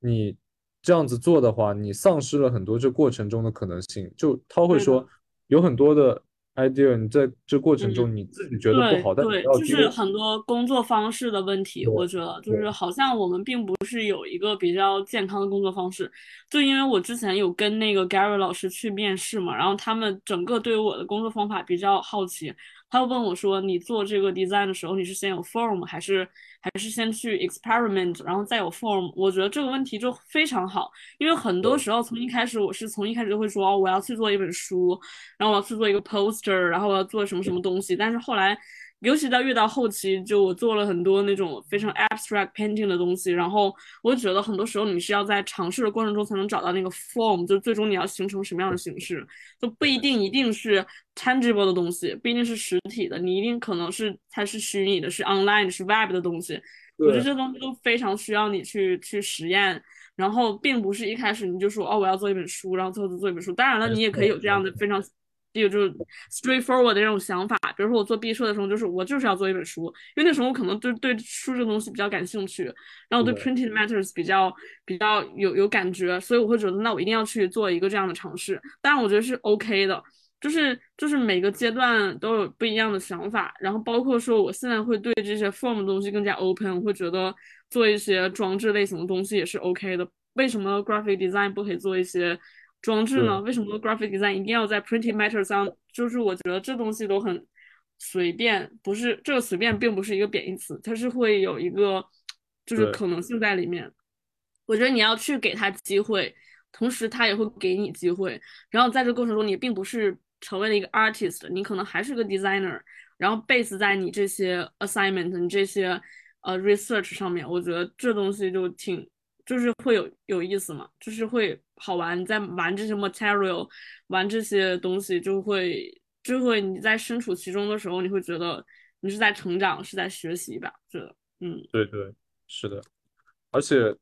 你这样子做的话，你丧失了很多这过程中的可能性。就他会。说有很多的 idea，你在这过程嗯，中你自己觉得不对好，但你对，要就是丢。很多工作方式的问题，我觉得就是好像我们并不是有一个比较健康的工作方式。就因为我之前有跟那个 Gary 老师去面试嘛，然后他们整个对我的工作方法比较好奇，他会问我说：“你做这个 design 的时候，你是先有 form 还是还是先去 experiment，然后再有 form？” 我觉得这个问题就非常好，因为很多时候从一开始我是从一开始就会说：“哦，我要去做一本书。”然后我要去做一个 poster，然后我要做什么什么东西。但是后来，尤其到越到后期，就我做了很多那种非常 abstract painting 的东西。然后我觉得很多时候你是要在尝试的过程中才能找到那个 form，就最终你要形成什么样的形式，就不一定一定是 tangible 的东西，不一定是实体的，你一定可能是它是虚拟的，是 online 是 web 的东西。我觉得对这东西都非常需要你去去实验，然后并不是一开始你就说哦我要做一本书，然后最后做一本书。当然了，你也可以有，这样，的非常有就是 straightforward 的这种想法。比如说我做毕设的时候，就是我就是要做一本书，因为那时候我可能就对书这个东西比较感兴趣，然后我对，printed matters 比较比较有有感觉，所以我会觉得那我一定要去做一个这样的尝试。当然，我觉得是 OK 的。就是就是每个阶段都有不一样的想法，然后包括说我现在会对这些 form 的东西更加 open，我会觉得做一些装置类型的东西也是 OK 的。为什么 graphic design 不可以做一些装置呢？为什么 graphic design 一定要在 printed matter 上？就是我觉得这东西都很随便，不是这个随便并不是一个贬义词，它是会有一个就是可能性在里面。我觉得你要去给他机会，同时他也会给你机会。然后在这过程中，你并不是成为了一个 artist，你可能还是个 designer。然后 base 在你这些 assignment、你这些呃 research 上面，我觉得这东西就挺就是会有有意思嘛，就是会好玩。你在玩这些 material，玩这些东西，就会就会你在身处其中的时候，你会觉得你是在成长，是在学习吧？觉得嗯。对对，是的。而且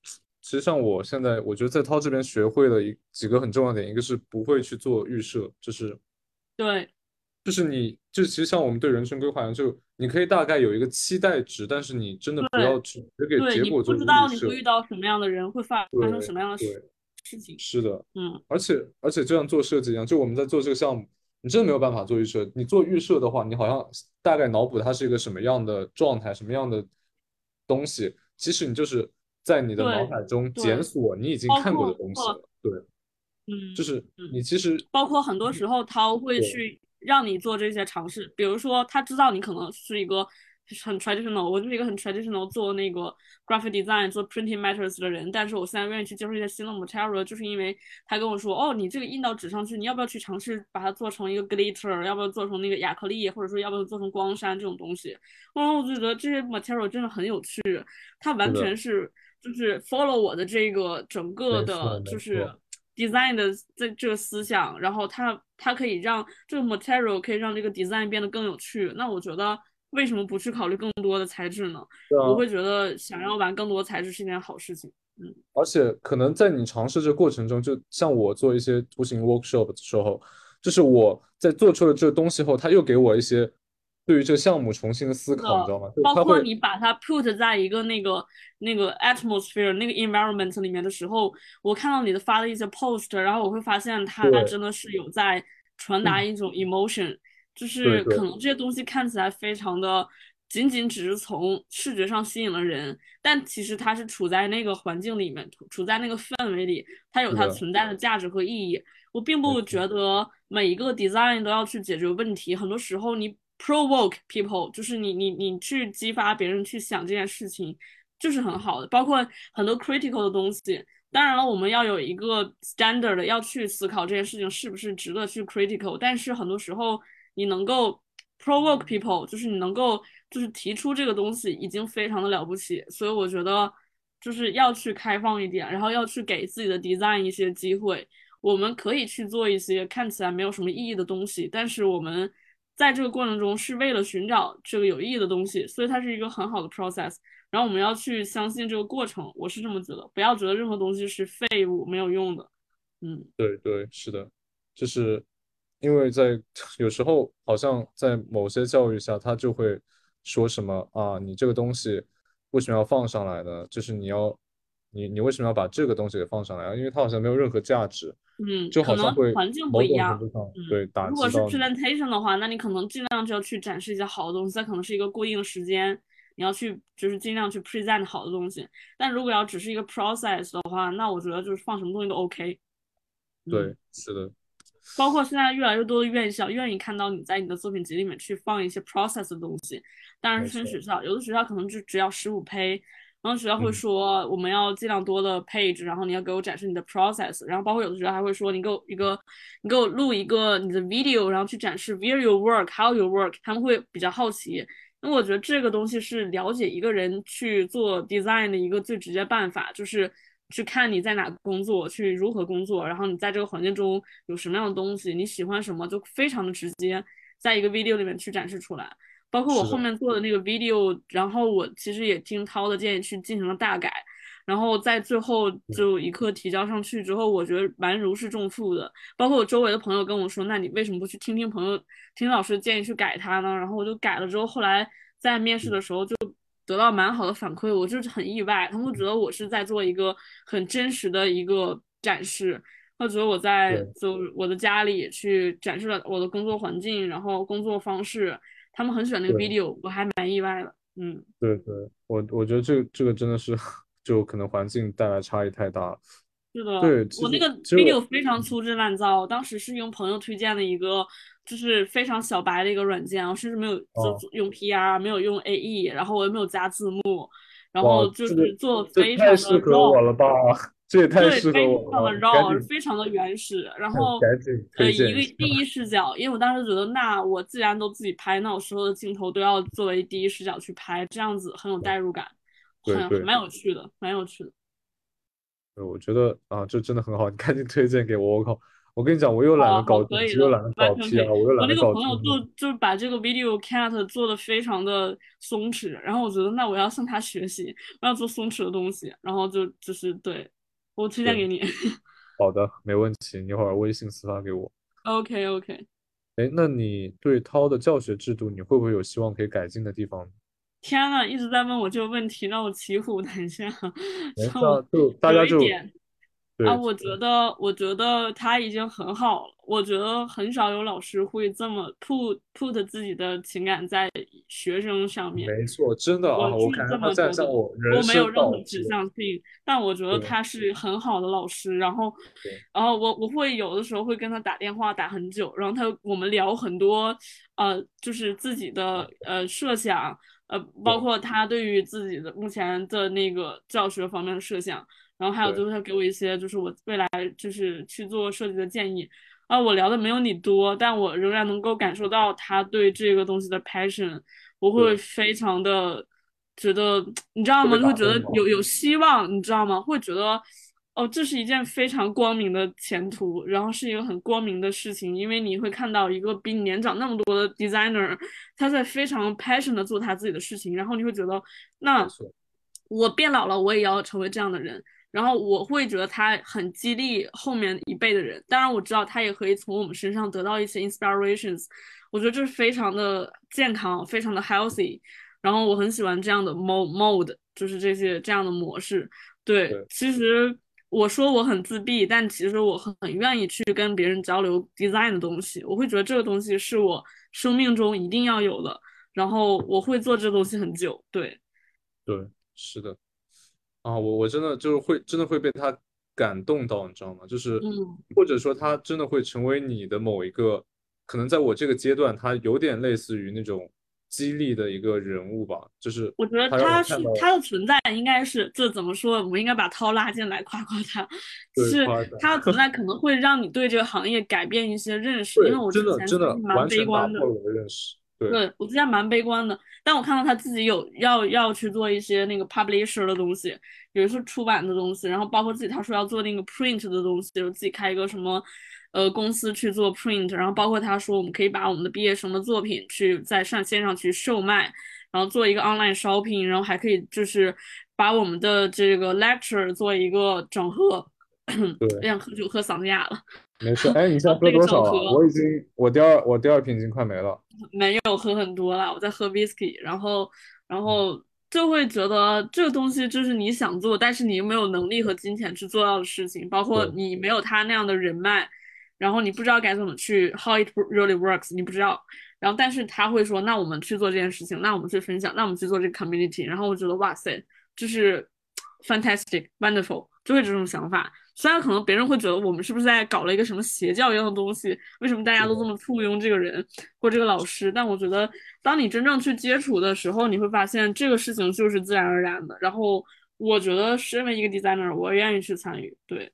其实像我现在，我觉得在涛这边学会了一几个很重要的点，一个是不会去做预设，就是对就是你，就其实像我们对人生规划一样，就你可以大概有一个期待值，但是你真的不要对去只给，结果做你不知。道你会遇到什么样的人，会发发生什么样的事对，事情。是的。嗯，而且而且就像做设计一样，就我们在做这个项目，你真的没有办法做预设。你做预设的话，你好像大概脑补它是一个什么样的状态，什么样的东西，其实你就是在你的脑海中检索你已经看过的东西了。对，嗯就是嗯，你其实包括很多时候他会去让你做这些尝试，比如说他知道你可能是一个很 traditional，我就是一个很 traditional 做那个 graphic design 做 printing matters 的人，但是我现在愿意去接受一些新的 material，就是因为他跟我说，哦，你这个印到纸上去，你要不要去尝试把它做成一个 glitter，要不要做成那个亚克力，或者说要不要做成光栅这种东西？然后我就觉得这些 material 真的很有趣，它完全是就是 follow 我的这个整个的，就是 design 的这这个思想，然后它它可以让这个 material 可以让这个 design 变得更有趣。那我觉得。为什么不去考虑更多的材质呢？我会觉得想要玩更多材质是一件好事情。嗯，而且可能在你尝试这过程中，就像我做一些图形 workshop 的时候，就是我在做出了这个东西后，他又给我一些对于这个项目重新的思考，你知道吗？包括你把它 put 在一个那个那个 atmosphere 那个 environment 里面的时候，我看到你的发的一些 post，然后我会发现它真的是有在传达一种 emotion。就是可能这些东西看起来非常的，仅仅只是从视觉上吸引了人，但其实它是处在那个环境里面，处在那个氛围里，它有它存在的价值和意义。我并不觉得每一个 design 都要去解决问题，很多时候你 provoke people，就是你你你去激发别人去想这件事情，就是很好的。包括很多 critical 的东西，当然了，我们要有一个 standard 要去思考这件事情是不是值得去 critical，但是很多时候。你能够 provoke people，就是你能够就是提出这个东西，已经非常的了不起。所以我觉得就是要去开放一点，然后要去给自己的 design 一些机会。我们可以去做一些看起来没有什么意义的东西，但是我们在这个过程中是为了寻找这个有意义的东西，所以它是一个很好的 process。然后我们要去相信这个过程，我是这么觉得，不要觉得任何东西是废物没有用的。嗯，对对，是的，就是。因为在有时候，好像在某些教育下，他就会说什么啊，你这个东西为什么要放上来呢？就是你要，你你为什么要把这个东西给放上来啊？因为它好像没有任何价值。嗯，就好像会环境不一样。对，打如果是 presentation 的话，那你可能尽量就要去展示一些好的东西，它可能是一个固定的时间，你要去就是尽量去 present 好的东西。但如果要只是一个 process 的话，那我觉得就是放什么东西都 OK。对，是的。包括现在越来越多的院校愿意看到你在你的作品集里面去放一些 process 的东西，当然是分学。校，有的学校可能就只要十五胚，然后学校会说我们要尽量多的 page，然后你要给我展示你的 process，然后包括有的学校还会说你给我一个，你给我录一个你的 video，然后去展示 where you work，how you work，他们会比较好奇，那我觉得这个东西是了解一个人去做 design 的一个最直接办法，就是。去看你在哪工作，去如何工作，然后你在这个环境中有什么样的东西，你喜欢什么，就非常的直接，在一个 video 里面去展示出来。包括我后面做的那个 video，然后我其实也听涛的建议去进行了大改，然后在最后就一刻提交上去之后，我觉得蛮如释重负的。包括我周围的朋友跟我说，那你为什么不去听听朋友、听老师的建议去改它呢？然后我就改了之后，后来在面试的时候就。得到蛮好的反馈，我就是很意外。他们觉得我是在做一个很真实的一个展示，他觉得我在就我的家里去展示了我的工作环境，然后工作方式，他们很喜欢那个 video，我还蛮意外的。嗯，对对，我我觉得这这个真的是就可能环境带来差异太大了。是的，对我那个 video 非常粗制滥造，当时是用朋友推荐的一个。就是非常小白的一个软件，我甚至没有做用 PR，没有用 AE，然后我也没有加字幕，然后就是做非常的 raw，我了吧？这也太适合我了。非常的 raw，非常的原始，然后呃一个第一视角，因为我当时觉得，那我既然都自己拍，那我所有的镜头都要作为第一视角去拍，这样子很有代入感，很蛮有趣的，蛮有趣的。对，我觉得啊，这真的很好，你赶紧推荐给我，我靠。我跟你讲，我又懒得搞，又懒得搞 P 啊，我又懒得搞。我那个朋友做，就是把这个 video cat 做的非常的松弛，然后我觉得那我要向他学习，我要做松弛的东西，然后就就是对我推荐给你。[LAUGHS] 好的，没问题，你一会儿微信私发给我。OK OK。哎，那你对涛的教学制度，你会不会有希望可以改进的地方？天呐，一直在问我这个问题，让我骑虎难下。没事，就大家就。对啊，我觉得，我觉得他已经很好了。我觉得很少有老师会这么 put put 自己的情感在学生上面。没错，真的啊，我是我感觉这么觉得，他在像我没有。任何指向性，但我觉得他是很好的老师。然后，然后我我会有的时候会跟他打电话打很久，然后他我们聊很多，呃，就是自己的呃设想，呃，包括他对于自己的目前的那个教学方面的设想，然后还有就是他给我一些就是我未来就是去做设计的建议。啊，我聊的没有你多，但我仍然能够感受到他对这个东西的 passion，我会非常的觉得，你知道吗？就会觉得有有希望，你知道吗？会觉得，哦，这是一件非常光明的前途，然后是一个很光明的事情，因为你会看到一个比你年长那么多的 designer，他在非常 passion 的做他自己的事情，然后你会觉得，那我变老了，我也要成为这样的人。然后我会觉得他很激励后面一辈的人，当然我知道他也可以从我们身上得到一些 inspirations，我觉得这是非常的健康，非常的 healthy。然后我很喜欢这样的 mode mode，就是这些这样的模式。对，对其实我说我很自闭，但其实我很很愿意去跟别人交流 design 的东西。我会觉得这个东西是我生命中一定要有的，然后我会做这东西很久。对，对，是的。啊，我我真的就是会真的会被他感动到，你知道吗？就是嗯，或者说他真的会成为你的某一个，可能在我这个阶段，他有点类似于那种激励的一个人物吧，就是我觉得他是他的存在应该是这怎么说？我们应该把涛拉进来夸夸他，[LAUGHS] 是他他的存在可能会让你对这个行业改变一些认识。因为我之真的真的蛮完悲观的全打破，了我的认识。对对我之前蛮悲观的，但我看到他自己有要要去做一些那个 publisher 的东西，也就是出版的东西，然后包括自己他说要做那个 print 的东西，就自己开一个什么呃公司去做 print，然后包括他说我们可以把我们的毕业生的作品去在上线上去售卖，然后做一个 online shopping，然后还可以就是把我们的这个 lecture 做一个整合。对哎呀，喝酒喝嗓子哑了，没事。哎，你现在喝多少了？我已经我第二我第二瓶已经快没了。没有喝很多了，我在喝 whisky，然后然后就会觉得这个东西就是你想做，但是你又没有能力和金钱去做到的事情，包括你没有他那样的人脉，然后你不知道该怎么去 how it really works，你不知道，然后但是他会说，那我们去做这件事情，那我们去分享，那我们去做这个 community，然后我觉得哇塞，就是 [TSK] fantastic wonderful，就会这种想法。虽然可能别人会觉得我们是不是在搞了一个什么邪教一样的东西，为什么大家都这么簇拥这个人或这个老师？但我觉得，当你真正去接触的时候，你会发现这个事情就是自然而然的。然后，我觉得身为一个 designer，我愿意去参与。对，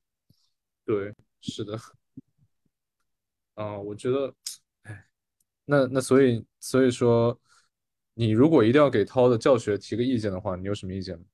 对，是的。啊，我觉得，哎，那那所以所以说，你如果一定要给涛的教学提个意见的话，你有什么意见吗？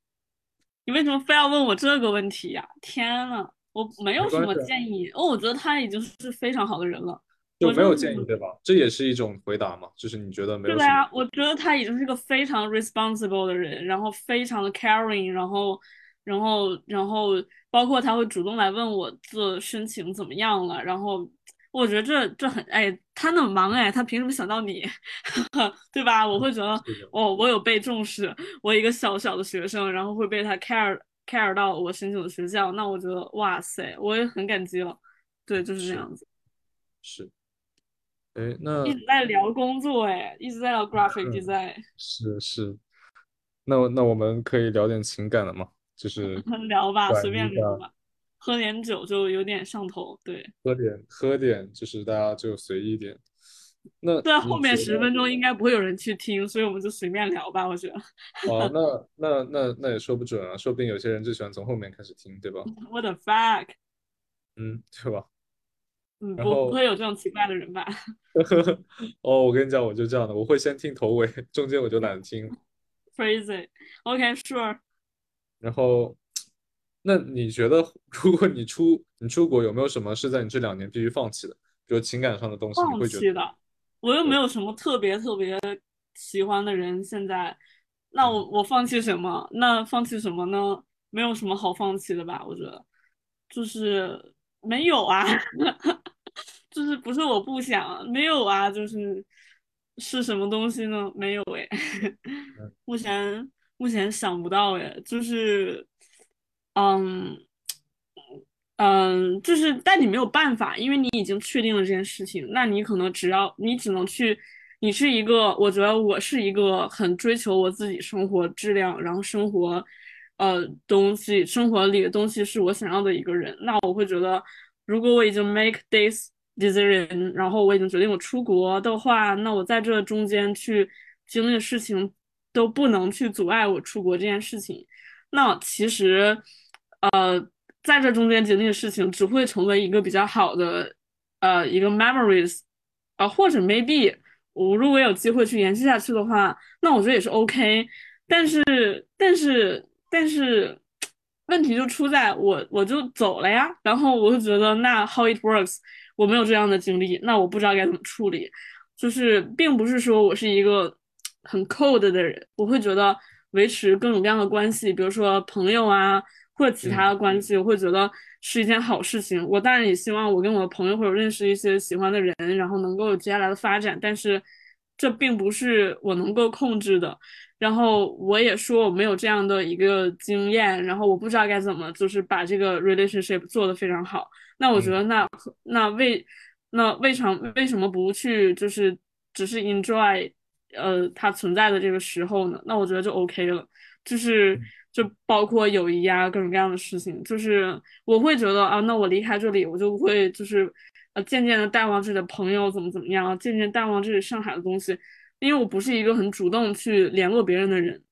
你为什么非要问我这个问题呀、天呐，我没有什么建议。哦，我觉得他已经是非常好的人了。就没有建议，对吧？这也是一种回答嘛，就是你觉得没有什么是的呀，我觉得他已经是个非常 responsible 的人，然后非常的 caring，然后，然后，然后包括他会主动来问我做申请怎么样了，然后我觉得这这很哎，他那么忙哎，他凭什么想到你，[LAUGHS] 对吧？我会觉得哦，我有被重视，我一个小小的学生，然后会被他 care care 到我申请的学校，那我觉得哇塞，我也很感激了。对，就是这样子，是。哎，那一直在聊工作哎，一直在聊 graphic 嗯 design。是是，那那我们可以聊点情感的吗？就是 [LAUGHS] 聊吧，随便聊吧，喝点酒就有点上头。对，喝点喝点，就是大家就随意一点。那在你后面十分钟应该不会有人去听，所以我们就随便聊吧。我觉得哦，[LAUGHS] 那那那那也说不准啊，说不定有些人就喜欢从后面开始听，对吧？，what the fuck，嗯，对吧？嗯，不不会有这种奇怪的人吧 [LAUGHS] 哦，我跟你讲，我就这样的，我会先听头尾，中间我就懒得听。[LAUGHS] Crazy，OK，sure，然后，那你觉得，如果你出你出国，有没有什么是在你这两年必须放弃的？比如情感上的东西，你放会觉得。我又没有什么特别特别喜欢的人，现在，那我我放弃什么？那放弃什么呢？没有什么好放弃的吧？我觉得，就是没有啊，[LAUGHS] 就是不是我不想，没有啊，就是是什么东西呢？没有诶，[LAUGHS] 目前目前想不到诶，就是，嗯，嗯，就是，但你没有办法，因为你已经确定了这件事情，那你可能只要你只能去，你是一个，我觉得我是一个很追求我自己生活质量，然后生活，呃，东西，生活里的东西是我想要的一个人，那我会觉得，如果我已经 make this decision，然后我已经决定我出国的话，那我在这中间去经历的事情都不能去阻碍我出国这件事情，那其实，呃。在这中间经历的事情只会成为一个比较好的，呃，一个 memories，啊，或者 maybe 我如果有机会去延续下去的话，那我觉得也是 OK。但是，但是，但是，问题就出在我我就走了呀。然后我就觉得那 how it works，我没有这样的经历，那我不知道该怎么处理。就是并不是说我是一个很 cold 的人，我会觉得维持各种各样的关系，比如说朋友啊。或者其他的关系，我会觉得是一件好事情。我当然也希望我跟我的朋友或者认识一些喜欢的人，然后能够有接下来的发展。但是这并不是我能够控制的。然后我也说我没有这样的一个经验，然后我不知道该怎么就是把这个 relationship 做得非常好。那我觉得那那为那为什么为什么不去就是只是 enjoy 呃它存在的这个时候呢？那我觉得就 OK 了，就是。就包括友谊啊，各种各样的事情，就是我会觉得啊，那我离开这里，我就会就是呃，渐渐的淡忘自己的朋友怎么怎么样，渐渐淡忘这里上海的东西，因为我不是一个很主动去联络别人的人，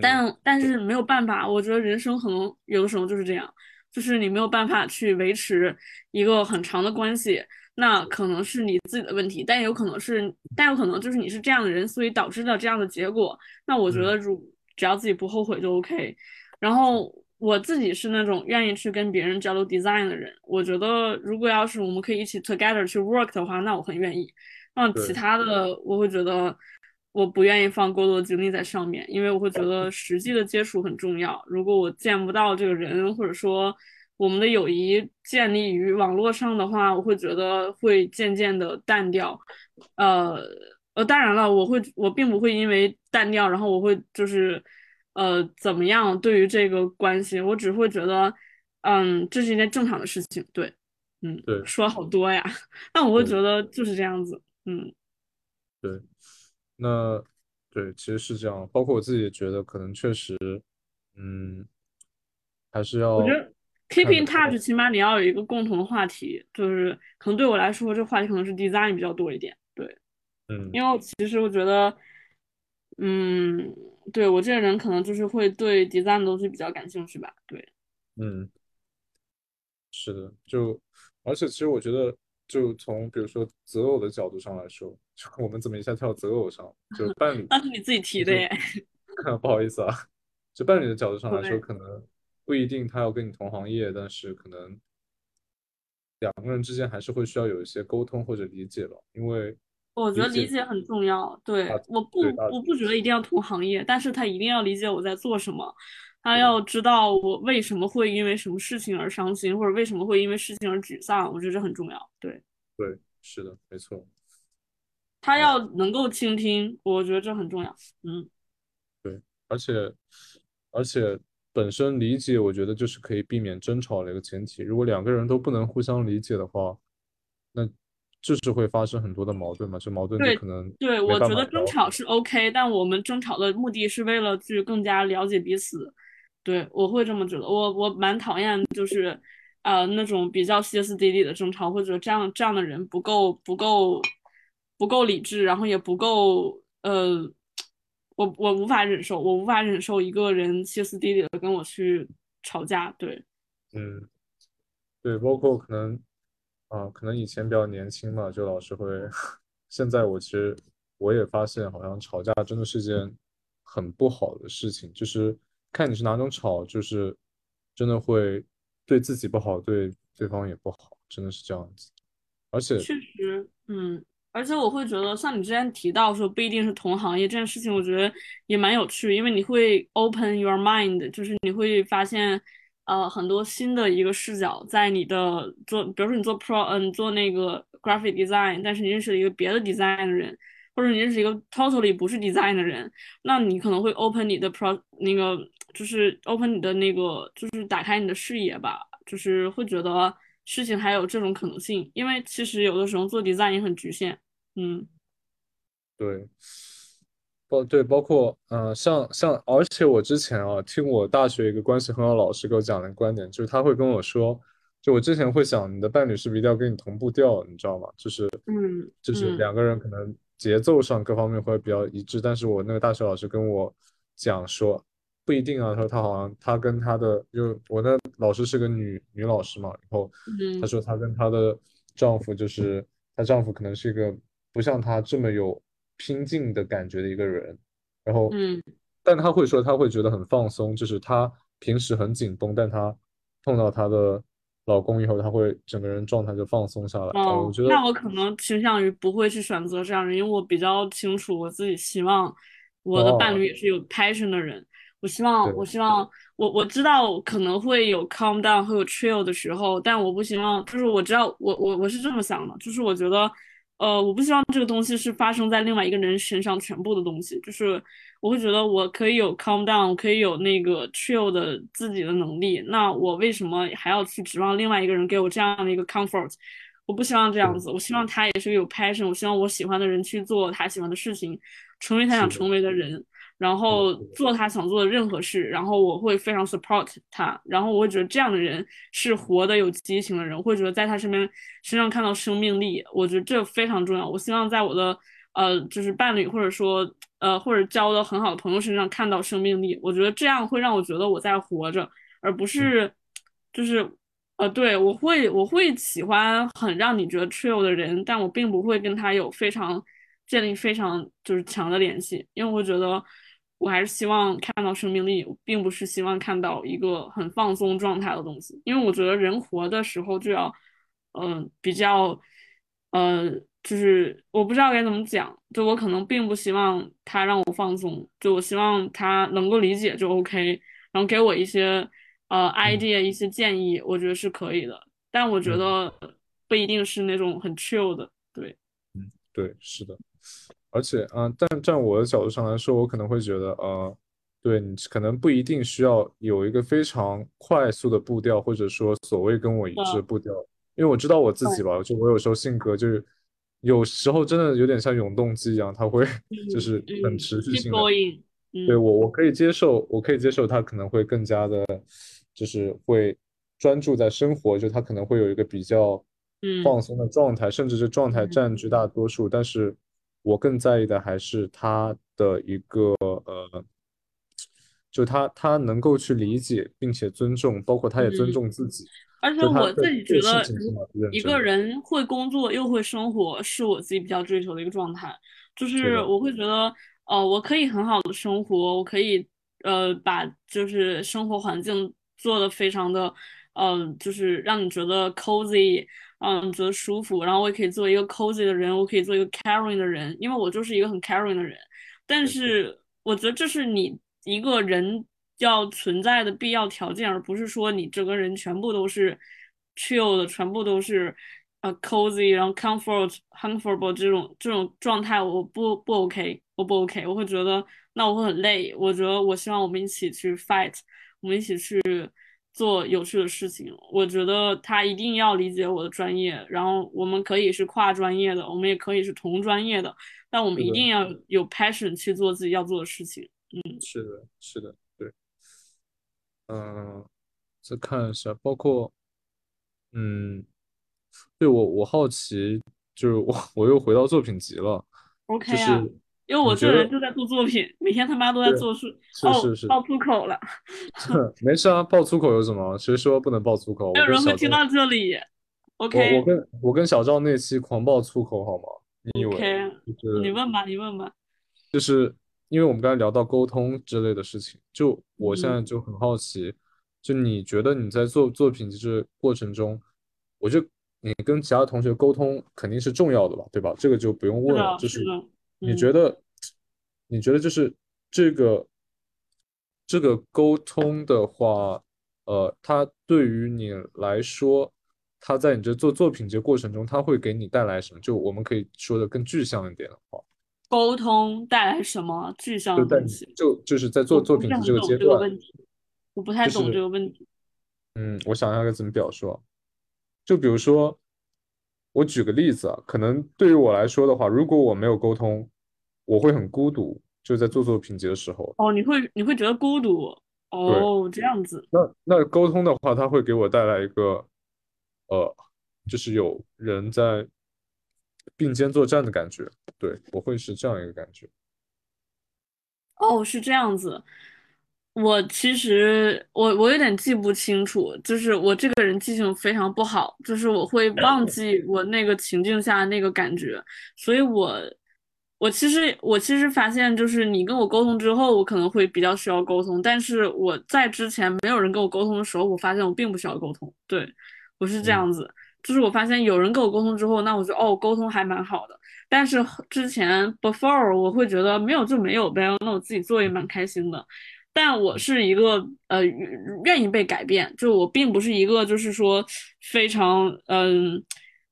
但但。是没有办法，我觉得人生可能有的时候就是这样，就是你没有办法去维持一个很长的关系，那可能是你自己的问题，但有可能是，但有可能就是你是这样的人，所以导致了这样的结果，那我觉得。如。只要自己不后悔就 OK。然后我自己是那种愿意去跟别人交流 design 的人。我觉得如果要是我们可以一起 together 去 work 的话，那我很愿意。那其他的我会觉得我不愿意放过多的精力在上面，因为我会觉得实际的接触很重要。如果我见不到这个人，或者说我们的友谊建立于网络上的话，我会觉得会渐渐的淡掉。呃。呃，当然了，我会，我并不会因为淡掉，然后我会就是，呃，怎么样？对于这个关系，我只会觉得，嗯，这是一件正常的事情。对，嗯，对，说好多呀，[LAUGHS] 但我会觉得就是这样子。嗯，对，那对，其实是这样。包括我自己也觉得，可能确实，嗯，还是要。我觉得 keep in touch，起码你要有一个共同的话题，就是可能对我来说，这话题可能是 design 比较多一点。对。嗯，因为其实我觉得，嗯，对我这个人可能就是会对 design 的东西比较感兴趣吧。对，嗯，是的，就而且其实我觉得，就从比如说择偶的角度上来说，就我们怎么一下跳择偶上，就伴侣，[LAUGHS] 那是你自己提的耶。[LAUGHS] 不好意思啊，就伴侣的角度上来说，可能不一定他要跟你同行业，但是可能两个人之间还是会需要有一些沟通或者理解吧，因为。我觉得理解。很重要，对，我不，我不觉得一定要同行业，但是他一定要理解我在做什么，他要知道我为什么会因为什么事情而伤心，或者为什么会因为事情而沮丧，我觉得这很重要，对，对，是的，没错，他要能够倾听，我觉得这很重要，嗯，对，而且，而且本身理解，我觉得就是可以避免争吵的一个前提，如果两个人都不能互相理解的话，那。就是会发生很多的矛盾嘛，这矛盾就可能对，我觉得争吵是 OK，但我们争吵的目的是为了去更加了解彼此。对，我会这么觉得。我我蛮讨厌就是呃那种比较歇斯底里的争吵，或者这样这样的人不够不够不够理智，然后也不够呃，我我无法忍受，我无法忍受一个人歇斯底里的跟我去吵架。对，嗯，对，包括可能。啊，可能以前比较年轻嘛，就老是会。[LAUGHS] 现在我其实我也发现，好像吵架真的是件很不好的事情。就是看你是哪种吵，就是真的会对自己不好，对对方也不好，真的是这样子。而且确实，嗯，而且我会觉得，像你之前提到说不一定是同行业这件事情，我觉得也蛮有趣，因为你会 open your mind，就是你会发现。呃，很多新的一个视角在你的做，比如说你做 pro，嗯，做那个 graphic design，但是你认识了一个别的 design 的人，或者你认识一个 totally 不是 design 的人，那你可能会 open 你的 pro，那个就是 open 你的那个，就是打开你的视野吧，就是会觉得事情还有这种可能性，因为其实有的时候做 design 也很局限。嗯对，包对，包括嗯、呃像像，而且我之前啊，听我大学一个关系很好的老师给我讲的观点，就是他会跟我说，就我之前会想，你的伴侣是不是一定要跟你同步调，你知道吗？就是嗯就是嗯两个人可能节奏上各方面会比较一致，但是我那个大学老师跟我讲说，不一定啊，他说他好像他跟他的，就我那老师是个女女老师嘛，然后她嗯说她跟她的丈夫就是她丈夫可能是一个不像她这么有拼劲的感觉的一个人，然后嗯但他会说他会觉得很放松，就是他平时很紧绷，但他碰到他的老公以后，他会整个人状态就放松下来。呃，我哦，觉得那我可能倾向于不会去选择这样的人，因为我比较清楚我自己希望我的伴哦，侣也是有 passion 的人。我希望，我希望，我我知道可能会有 calm down 会有 chill 的时候，但我不希望，就是我知道我我我是这么想的，就是我觉得，呃，我不希望这个东西是发生在另外一个人身上全部的东西，就是我会觉得我可以有 calm down，我可以有那个 chill 的自己的能力，那我为什么还要去指望另外一个人给我这样的一个 comfort？我不希望这样，子，我希望他也是有 passion，我希望我喜欢的人去做他喜欢的事情，成为他，想成为的人，然，后，做他想做的任何事，然后我会非常 support 他，然后我会觉得这样的人是活的有激情的人，我会觉得在他身边身上看到生命力，我觉得这非常重要。我希望在我的呃就是伴侣或者说呃或者交的很好的朋友身上看到生命力，我觉得这样会让我觉得我在活着，而不嗯，是就是呃对我会我会喜欢很让你觉得 chill 的人，但我并不会跟他有非常建立非常就是强的联系，因为我觉得我还是希望看到生命力，我并不是希望看到一个很放松状态的东西，因为我觉得人活的时候就要嗯、呃比较呃就是我不知道该怎么讲，就我可能并不希望他让我放松，就我希望他能够理解就 OK，然后给我一些呃嗯。idea 一些建议，我觉得是可以的。但我觉嗯。得不一定是那种很 chill 的，对，嗯，对，是的。而且嗯、呃但站我的角度上来说，我可能会觉得，呃，对你可能不一定需要有一个非常快速的步调，或者说所谓跟我一致的的，步调，因为我知道我自己，吧，就我有时候性格就是有时候真的有点像永动机一样，它会就嗯是很持续性的。对，嗯我我可以接受，我可以接受他可能会更加的，就是会专注在生活，就他可能会有一个比较嗯放松的状态，甚至是状态嗯占据大多数。但是我更在意的还是他的一个呃，就他他能够去理解并且尊重，包括他也尊嗯。重自己，而且我自己觉得，一个。人会工作又会生活，是我自己比较追求的一个状态。就是我会觉得，呃，我可以很好的生活，我可以，呃，把就是生活环境做的非常的，呃，就是让你觉得 cozy，嗯，觉得舒服。然后我也可以做一个 cozy 的人，我可以做一个 caring 的人，因为我就是一个很 caring 的人。但，是我觉得这是你一个人要存在的必要条件，而不是说你整个人全部都是 chill 的，全部都是呃 cozy，然后 comfort comfortable 这种这种状态，我不不 OK，我不 OK，我会觉得那我会很累。我觉得我希望我们一起去 fight，我们一起去做有趣的事情。我觉得他一定要理解我的专业，然后我们可以是跨专业的，我们也可以是同专业的。但我们，一定要有 passion 去做自己要做的事情。嗯是的，是的，对，嗯，再看一下，包括。嗯，对我我好奇，就是我我又回到作品集了，，OK 就是啊，因为我这人就在做作品，每天他妈都在，做事。哦，是是是，爆粗口了，[LAUGHS] 没事啊，爆粗口有什么？谁说不能爆粗口？没有人会听到这里。我我 OK 跟我跟小赵那期狂爆粗口好吗？你以为 OK，就是你问吧，你问吧。就是因为我们刚才聊到沟通之类的事情，就我现在嗯就很好奇，就你觉得你在做作品就是过程中，我就你跟其他同学沟通肯定是重要的吧，对吧？这个就不用问了。的，就是你觉嗯。得，你觉得就是这个这个沟通的话，呃，它对于你来说，它在你这做作品这过程中，它会给你带来什么？就我们可以说的更具象一点的话。沟通带来什么具象的东西？就就是在做作品的这个阶段，我不太懂这个问题。嗯，我想一下该怎么表述啊。就比如说，我举个例子啊，可能对于我来说的话，如果我没有沟通，我会很孤独，就在做作品集的时候。哦，你会你会觉得孤独哦，这样子。那那沟通的话，它会给我带来一个，呃，就是有人在并肩作战的感觉。对，我会是这样一个感觉。哦，是这样子。我其实我我有点记不清楚，就是我这个人记性非常不好，就是我会忘记我那个情境下那个感觉，所以我我其实我其实发现，就是你跟我沟通之后，我可能会比较需要沟通，但是我在之前没有人跟我沟通的时候，我发现我并不需要沟通，对，我是这样子，就是我发现有人跟我沟通之后，那我就哦沟通还蛮好的，但是之前 before 我会觉得没有就没有呗，那我自己做也蛮开心的。但我是一个呃愿意被改变，就我并不是一个就是说非常嗯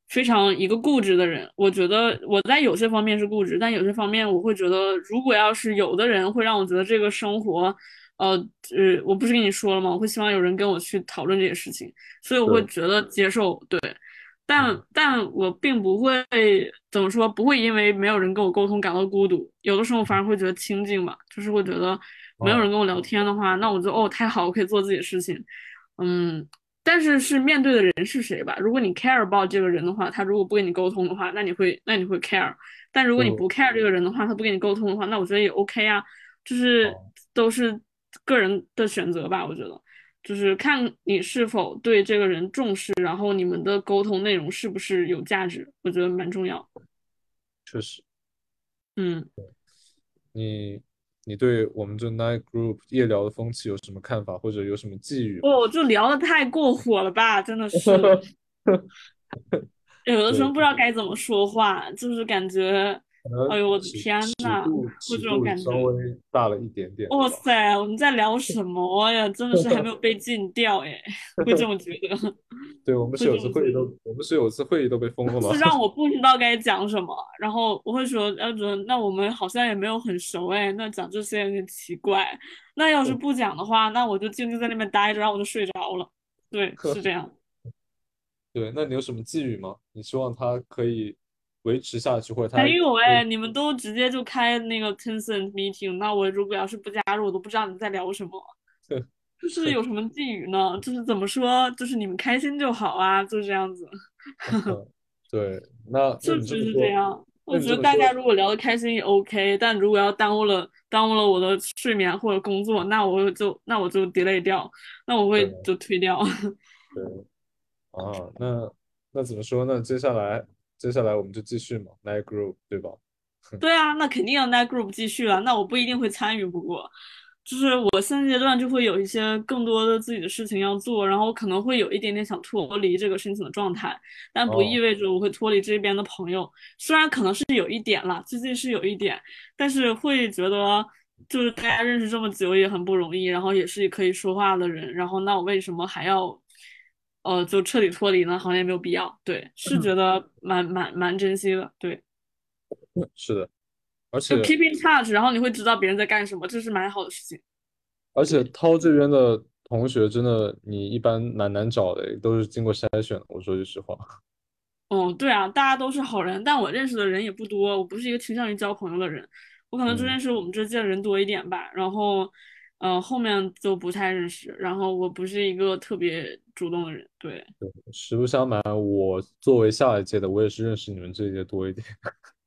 非常一个固执的人。我觉得我在有些方面是固执，但有些方面我会觉得，如果要是有的人会让我觉得这个生活，呃呃，我不是跟你说了吗？我会希望有人跟我去讨论这些事情，所以我会觉得接受对，但但我并不会怎么说，不会因为没有人跟我沟通感到孤独，有的时候反而会觉得清静吧，就是会觉得。没有人跟我聊天的话，那我就哦太好，我可以做自己的事情，嗯，但是是面对的人是谁吧？如果你 care about 这个人的话，他如果不跟你沟通的话，那你会那你会 care，但如果你不 care 这个人的话，他不跟你沟通的话，那我觉得也 OK 啊，就是都是个人的选择吧，我觉得就是看你是否对这个人重视，然后你们的沟通内容是不是有价值，我觉得蛮重要。确实，嗯，你。你对我们这 night group 夜聊的风气有什么看法，或者有什么寄语？哦，就聊的太过火了吧，真的是，[LAUGHS] 有的时候不知道该怎么说话，就是感觉。哎呦我的天呐，会这种感觉稍微大了一点点。哇塞，我们在聊什么呀？真的是还没有被禁掉哎，会这么觉得。[LAUGHS] 对我们是有次会议都，我们是有次会议都被封了吗？是让我不知道该讲什么，然后我会说，要得那我们好像也没有很熟哎，那讲这些有点奇怪。那要是不讲的话，那我就静静在那边待着，然后我就睡着了。对，是这样。对，那你有什么寄语吗？你希望他可以。维持下去，或者他没有哎，你们都直接就开那个 Tencent meeting，那我如果要是不加入，我都不知道你们在聊什么。[LAUGHS] 就是有什么寄语呢？就是怎么说？就是你们开心就好啊，就是这样子。[LAUGHS] 对，那就只是这样。我觉得大家如果聊得开心也 OK，但如果要耽误了耽误了我的睡眠或者工作，那我就那我就 delay 掉，那我会就推掉。[LAUGHS] 对啊，那那怎么说呢？接下来。接下来我们就继续嘛，night group 对吧？对啊，那肯定要 night group 继续了。那我不一定会参与，不过就是我现阶段就会有一些更多的自己的事情要做，然后可能会有一点点想脱离这个申请的状态，但不意味着我会脱离这边的朋友。虽然可能是有一点啦，最近是有一点，但是会觉得就是大家认识这么久也很不容易，然后也是可以说话的人，然后那我为什么还要？呃，就彻底脱离呢，好像也没有必要。对，是觉得蛮蛮蛮珍惜的。对，是的，而且 keep in touch，然后你会知道别人在干什么，这是蛮好的事情。而且涛这边的同学真的，你一般蛮难找的，都是经过筛选的。我说句实话。哦，对啊，大家都是好人，但我认识的人也不多。我不是一个倾向于交朋友的人，我可能就认识我们这届人多一点吧。然后。嗯，后面就不太认识。然后我不是一个特别主动的人，对。对，实不相瞒，我作为下一届的，我也是认识你们这一届多一点。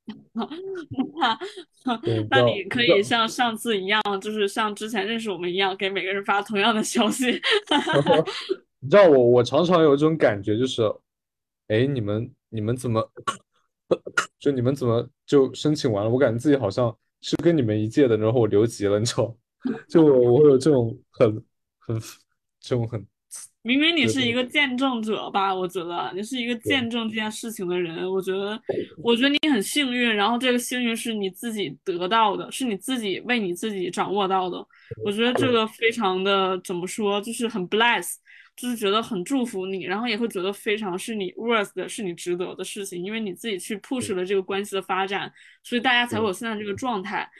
[LAUGHS] 那那你可以像上次一样，就是像之前认识我们一样，给每个人发同样的消息。[LAUGHS] [LAUGHS] 你知道我，我常常有一种感觉，就是，哎，你们你们怎么，就你们怎么就申请完了？我感觉自己好像是跟你们一届的，然后我留级了，你知道。就我我有这种很很这种很，明明你是一个见证者吧？我觉得你是一个见证这件事情的人。我觉得我觉得你很幸运，然后这个幸运是你自己得到的，是你自己为你自己掌握到的。我觉得这个非常的怎么说，就是很 bless，就是觉得很祝福你，然后也会觉得非常是你 worth 的，是你值得的事情，因为你自己去 push 了这个关系的发展，所以大家才会有现在这个状态。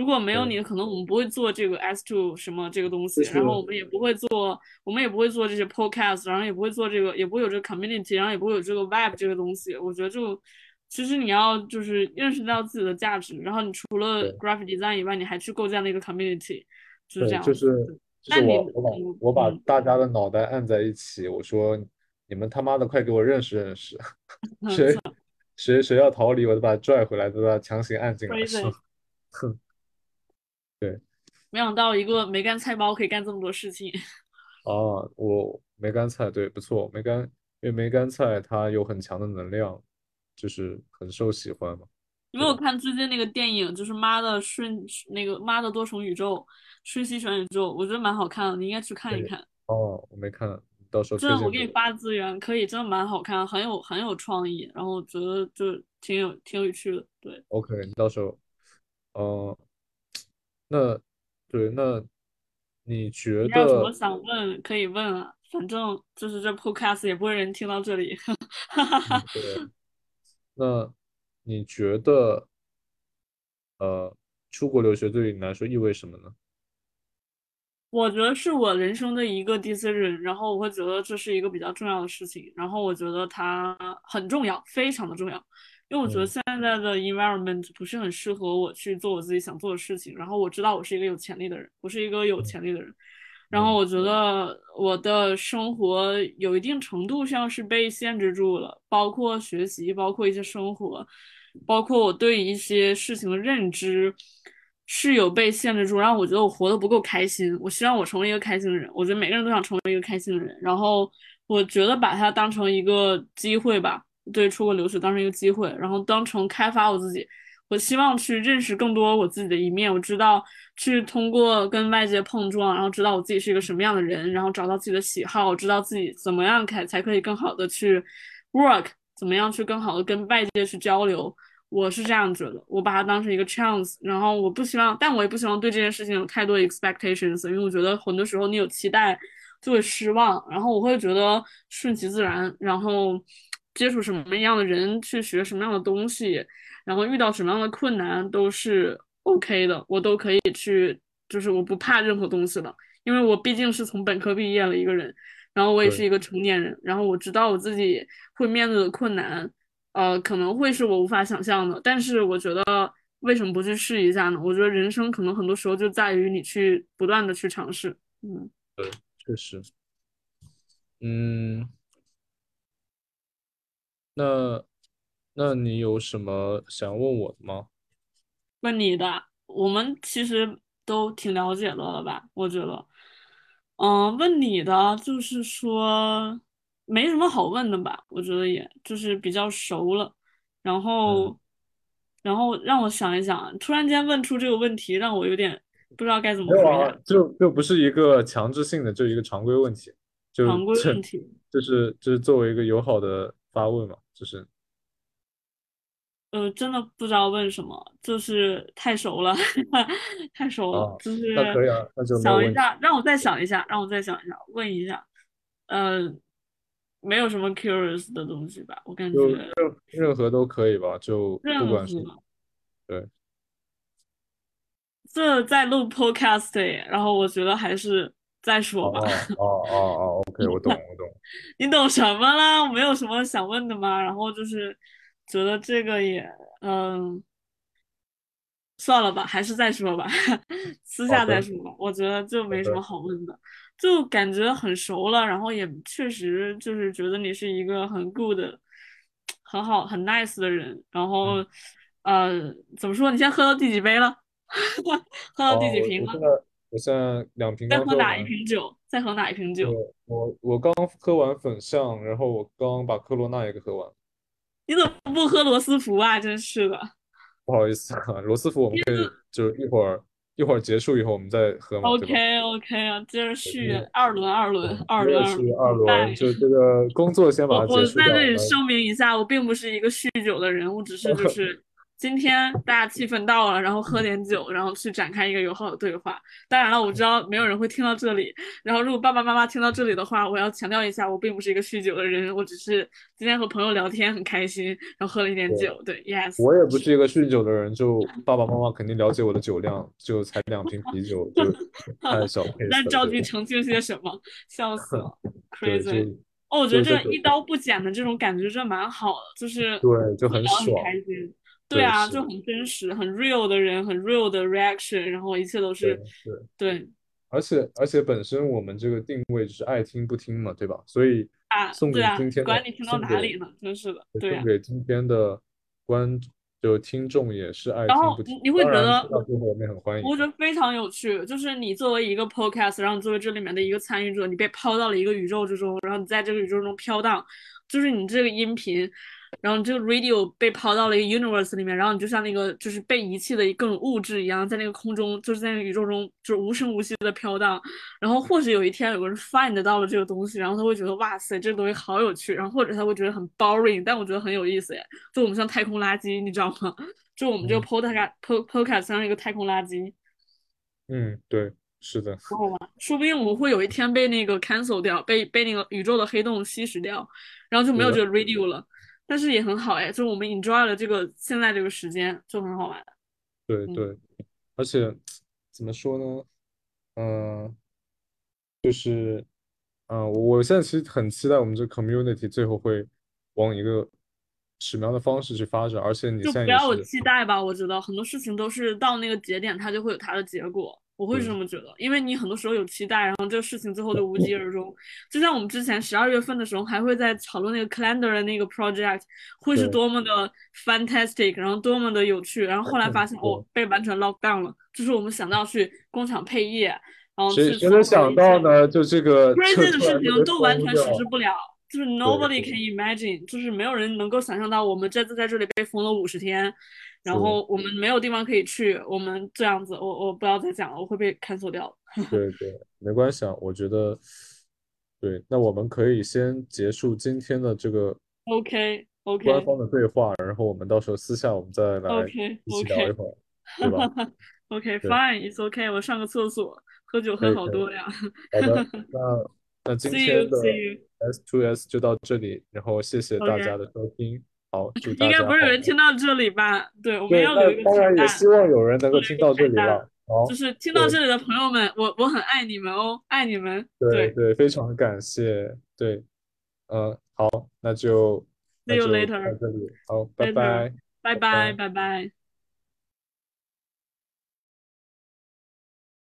如果没有你，可能我们不会做这个 S two 什么这个东西，然后我们也不会做，我们也不会做这些 podcast，然后也不会做这个，也不会有这个 community，然后也不会有这个 web 这个东西。我觉得就其实你要就是认识到自己的价值，然后你除了 graphic design 以外，你还去构建了一个 community，就是这，样。就是就是那你我我把嗯我把嗯大家的脑袋按在一起，我说你们他妈的快给我认识认识，[LAUGHS] 谁谁谁要逃离，我就把他拽回来，再把他强行按进来，是 Crazy 吧？对，[LAUGHS] 没想到一个梅干菜包可以干这么多事情。哦，[LAUGHS] 我梅干菜，对，不错，梅干，因为梅干菜它有很强的能量，就是很受喜欢嘛。你没有看最近那个电影，就是《妈的瞬》那个《妈的多重宇宙》瞬息全宇宙，我觉得蛮好看的，你应该去看一看。哦，我没看，到时候真的，我给你。发资源，可以，真的蛮好看，很有很有创意，然后我觉得就挺有挺有趣的。对，OK，你到时候，呃，那对，那你觉你还有什么得？想问可以问啊，反正就是这 podcast 也不会有人听到这里。嗯，[LAUGHS] 对，那你觉得，呃，出国留学对于你来说意味什么呢？我觉得是我人生的一个 decision，然后我会觉得这是一个比较重要的事情，然后我觉得它很重要，非常的重要，因为我觉得嗯现在的 environment 不是很适合我去做我自己想做的事情，然后我知道我是一个有潜力的人，我是一个有潜力的人，然后嗯我觉得我的生活有一定程度上是被限制住了，包括学习，包括一些生活，包括我对一些事情的认知是有被限制住，让我觉得我活得不够开心。我希望我成为一个开心的人，我觉得每个人都想成为一个开心的人。然后我觉得把它当成一个机会吧，对出国留学当成一个机会，然后当成开发我自己。我希望去认识更多我自己的一面，我知道去通过跟外界碰撞，然后知道我自己是一个什么样的人，然后找到自己的喜好，知道自己怎么样才才可以更好的去 work，怎么样去更好的跟外界去交流。我是这样觉得，我把它当成一个 chance，然后我不希望，但我也不希望对这件事情有太多 expectations，因为我觉得很多时候你有期待就会失望，然后我会觉得顺其自然，然后接触什么样的人，去学什么样的东西，然后遇到什么样的困难都是 OK 的，我都可以去，就是我不怕任何东西的，因为我毕竟是从本科毕业了一个人，然后我也是一个成年人，然后我知道我自己会面对的困难。呃，可能会是我无法想象的，但是我觉得为什么不去试一下呢？我觉得人生可能很多时候就在于你去不断的去尝试。嗯，对，确实，嗯，那那你有什么想问我的吗？问你的，我们其实都挺了解的了吧？我觉得，嗯，问你的就是说没什么好问的吧？我觉得也就是比较熟了，然嗯，后，然后让我想一想，突然间问出这个问题，让我有点不知道该怎么回答。就就不是一个强制性的，就一个常规问题，就常规这问题。就是就是作为一个友好的发问嘛，就是呃，真的不知道问什么，就是太熟了，[LAUGHS] 太熟了，啊，就是那可以啊，那就没有问题。想一下，让我再想一下，让我再想一下，问一下，呃，没有什么 curious 的东西吧，我感觉任任何都可以吧，就不任管是何对，这在录 podcast，然后我觉得还是再说吧。[LAUGHS] 哦哦哦，OK，我懂我懂，你懂什么啦？我没有什么想问的吗？然后就是觉得这个也，嗯，算了吧，还是再说吧，私下再说吧。我觉得就没什么，好问的，就感觉很熟了，然后也确实就是觉得你是一个很 good、很好、很 nice 的人。然后，呃，怎么说？你现在喝到第几杯了？喝到第，几瓶了？我我现在两瓶再喝哪一完，瓶酒？再喝哪一瓶，酒？我我刚喝完粉象，然后我刚把科罗娜也给喝完，你怎么不喝罗斯福啊？真是的。不好意思啊，罗斯福我们可以就是一会儿一会儿结束以后我们再喝？OK OK 啊，接着续二轮二轮，二轮二轮，二轮，就这个工作先把结束掉，在这里声明一下，我并不是一个酗酒的人，我只是 [LAUGHS] 就是今天大家气氛到了，然后喝点酒，然后去展开一个友好的对话。当然了，我知道没有人会听到这里。然后，如果爸爸妈妈听到这里的话，我要强调一下，我并不是一个酗酒的人，我只是今天和朋友聊天很开心，然后喝了一点酒。对，yes。我也不是一个酗酒的人，就爸爸妈妈肯定了解我的酒量，就才两瓶啤酒，就 [LAUGHS] 太小配那赵局澄清些什么？笑 [LAUGHS] 死了，crazy。哦，我觉得这一刀不剪的这种感觉真蛮好的，就是对，就很爽，很开心。对啊，就很真实、很 real 的人，很 real 的 reaction，然后一切都是对。而且而且本身我们这个定位就是爱听不听嘛，对吧？所以啊，送给今天管你听到哪里呢？真是的，对送给今天的观就听众也是爱听不听。你会觉得到最后我们很欢迎。我觉得非常有趣，就是你作为一个 podcast，然后作为这里面的一个参与者，你被抛到了一个宇宙之中，然后你在这个宇宙中飘荡，就是你这个音频。然后这个 radio 被抛到了一个 universe 里面，然后你就像那个就是被遗弃的各种物质一样，在那个空中，就是在那个宇宙中，就是无声无息的飘荡。然后或许有一天有个人 find 到了这个东西，然后他会觉得哇塞，这个东西好有趣。然后或者他会觉得很 boring，但我觉得很有意思耶。就我们像太空垃圾，你知道吗？就我们这个 podcast podcast 像一个太空垃圾。嗯，对，是的。说不定我们会有一天被那个 cancel 掉，被被那个宇宙的黑洞吸食掉，然后就没有这个 radio 了。但是也很好哎，就是我们 enjoy 了这个现在这个时间，就很好玩。对对，而且怎么说呢？嗯，就是，嗯，我现在其实很期待我们这 community 最后会往一个什么样的方式去发展。而且你现在不要有期待吧，我觉得很多事情都是到那个节点，它就会有它的结果。我会是这么觉得，因为你很多时候有期待，然后这个事情最后就无疾而终。就像我们之前十二月份的时候，还会在讨论那个 calendar 的那个 project 会是多么的 fantastic，然后多么的有趣。然后后来发现哦，被完全 lock down 了。就是我们想到去工厂配页，然后谁谁能想到呢？就这个 crazy 的事情都完全实施不了，就是 nobody can imagine，就是没有人能够想象到我们这次在这里被封了五十天。然后我们没有地方可以去，我们这样子，我我不要再讲了，我会被 cancel 掉。[LAUGHS] 对对，没关系啊，我觉得，对，那我们可以先结束今天的这个 OK OK 官方的对话，然后我们到时候私下我们再来一起聊一会儿，对吧？[LAUGHS] OK Fine，It's OK，我上个厕所，喝酒喝好多呀。好的，那那 [LAUGHS] 今天的 S to S 就到这里，然后谢谢大家的收听。好，应该不是有人听到这里吧？对，我们要留一个当然也希望有人能够听到这里了。好，就是听到这里的朋友们，我我很爱你们哦，爱你们。对对，非常感谢。对，嗯，好，那就 see you later。这里，好，拜拜，拜拜，拜拜。